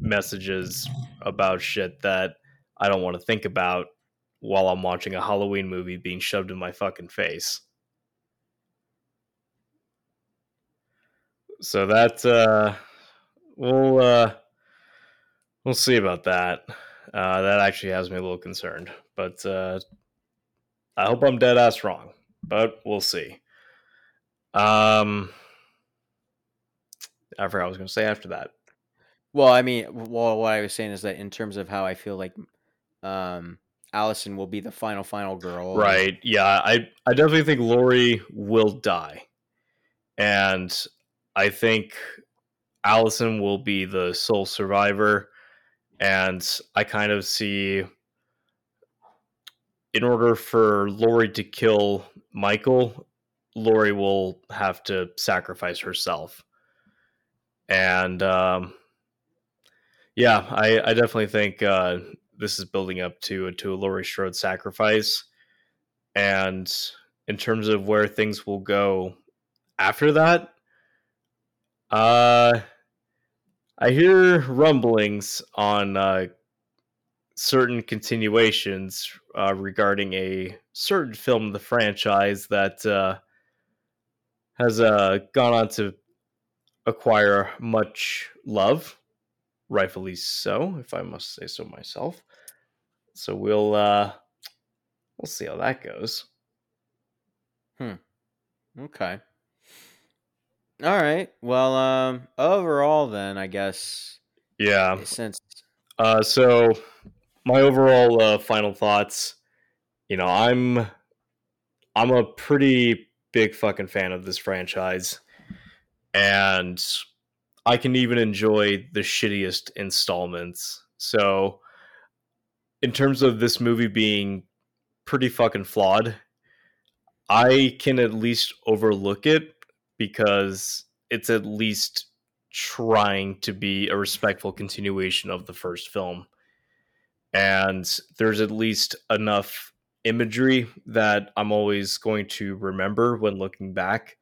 messages about shit that I don't want to think about while I'm watching a Halloween movie being shoved in my fucking face. So that uh we'll uh we'll see about that. Uh that actually has me a little concerned. But uh I hope I'm dead ass wrong. But we'll see. Um I forgot what I was gonna say after that. Well, I mean, well, what I was saying is that in terms of how I feel like um, Allyson will be the final, final girl. Right. Yeah, I I definitely think Laurie will die. And I think Allyson will be the sole survivor. And I kind of see in order for Laurie to kill Michael, Laurie will have to sacrifice herself. And um yeah, I, I definitely think uh, this is building up to to a Laurie Strode sacrifice, and in terms of where things will go after that, uh, I hear rumblings on uh, certain continuations uh, regarding a certain film in the franchise that uh, has uh, gone on to acquire much love rightfully so, if I must say so myself. So we'll uh we'll see how that goes. Hmm. Okay. All right. Well, um, overall, then I guess Yeah. since Uh, so my overall uh, final thoughts. You know, I'm I'm a pretty big fucking fan of this franchise, and I can even enjoy the shittiest installments. So, in terms of this movie being pretty fucking flawed, I can at least overlook it because it's at least trying to be a respectful continuation of the first film. And there's at least enough imagery that I'm always going to remember when looking back.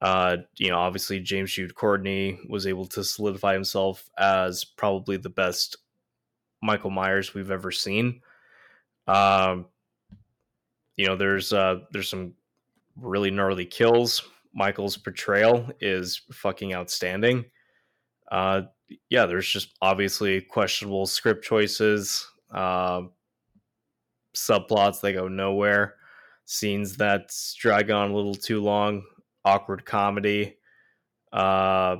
Uh, you know, obviously James Jude Courtney was able to solidify himself as probably the best Michael Myers we've ever seen. Um, you know, there's uh, there's some really gnarly kills. Michael's portrayal is fucking outstanding. Uh, yeah, there's just obviously questionable script choices, uh, subplots that go nowhere, scenes that drag on a little too long, awkward comedy, uh,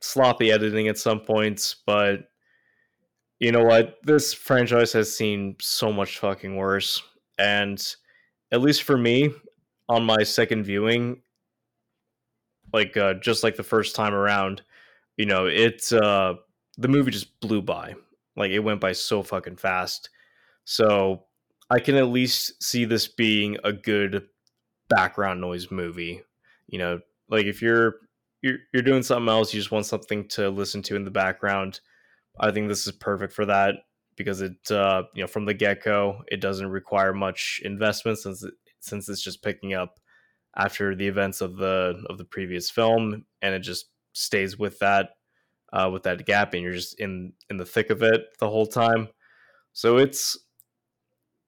sloppy editing at some points. But you know what? This franchise has seen so much fucking worse. And at least for me, on my second viewing, like uh, just like the first time around, you know, it's uh, the movie just blew by. Like it went by so fucking fast. So I can at least see this being a good background noise movie. You know, like if you're you're you're doing something else, you just want something to listen to in the background. I think this is perfect for that because it uh, you know from the get go it doesn't require much investment since it, since it's just picking up after the events of the of the previous film and it just stays with that uh, with that gap and you're just in in the thick of it the whole time. So it's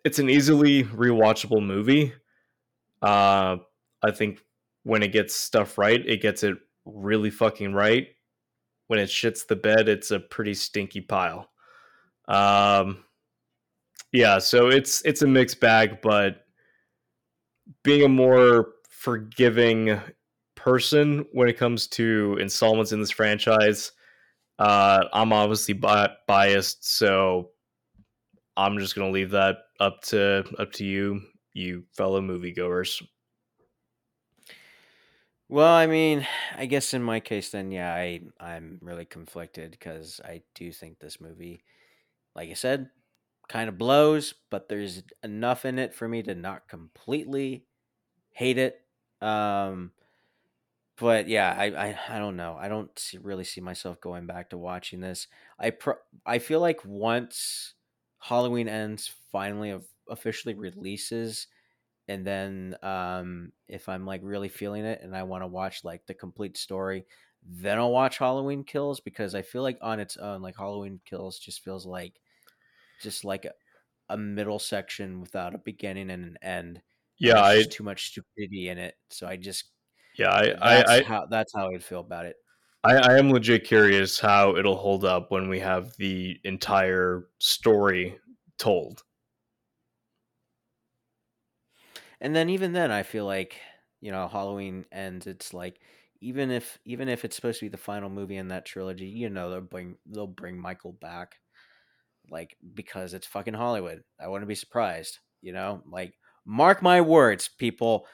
it's an easily rewatchable movie. Uh i think when it gets stuff right it gets it really fucking right when it shits the bed it's a pretty stinky pile um yeah so it's it's a mixed bag but being a more forgiving person when it comes to installments in this franchise. Uh, I'm obviously bi- biased, so I'm just gonna leave that up to up to you, you fellow moviegoers. Well, I mean, I guess in my case, then yeah, I I'm really conflicted because I do think this movie, like I said, kind of blows, but there's enough in it for me to not completely hate it. Um, but yeah, I, I I don't know. I don't see, really see myself going back to watching this. I pro- I feel like once Halloween ends, finally of- officially releases, and then um, if I'm like really feeling it and I want to watch like the complete story, then I'll watch Halloween Kills because I feel like on its own, like Halloween Kills just feels like just like a, a middle section without a beginning and an end. Yeah, I too much stupidity in it. So I just yeah I that's I, I how that's how I'd feel about it. I, I am legit curious how it'll hold up when we have the entire story told. And then even then, I feel like you know Halloween ends. It's like even if even if it's supposed to be the final movie in that trilogy, you know they'll bring they'll bring Michael back, like because it's fucking Hollywood. I wouldn't be surprised. You know, like mark my words, people.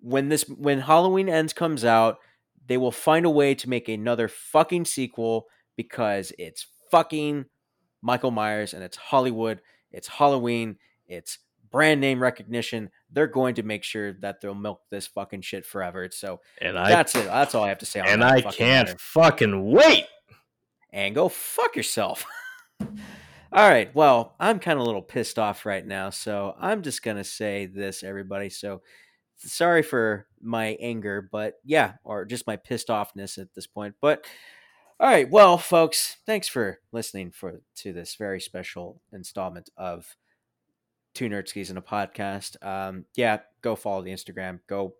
When this when Halloween ends comes out, they will find a way to make another fucking sequel because it's fucking Michael Myers and it's Hollywood. It's Halloween. It's brand name recognition. They're going to make sure that they'll milk this fucking shit forever. So And I that's it. That's all I have to say on and I can't matter. fucking wait. And go fuck yourself. [LAUGHS] all right. Well, I'm kind of a little pissed off right now, so I'm just gonna say this, everybody. So sorry for my anger, but yeah, or just my pissed offness at this point. But all right, well, folks, thanks for listening for to this very special installment of Two Nerdskis in a podcast. Um, yeah, go follow the Instagram, go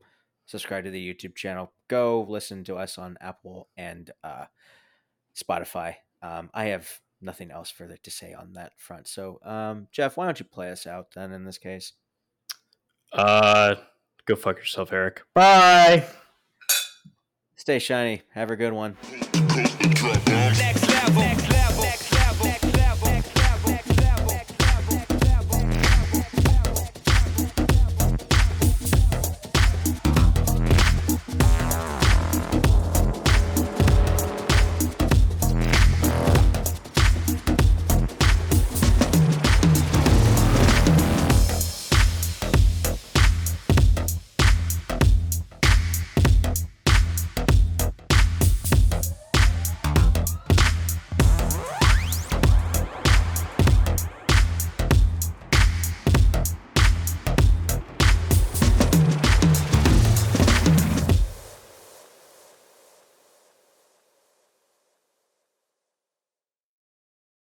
subscribe to the YouTube channel, go listen to us on Apple and uh, Spotify. Um, I have nothing else further to say on that front. So, um, Jeff, why don't you play us out then? In this case, Uh, go fuck yourself, Eric. Bye. Stay shiny. Have a good one. Next level.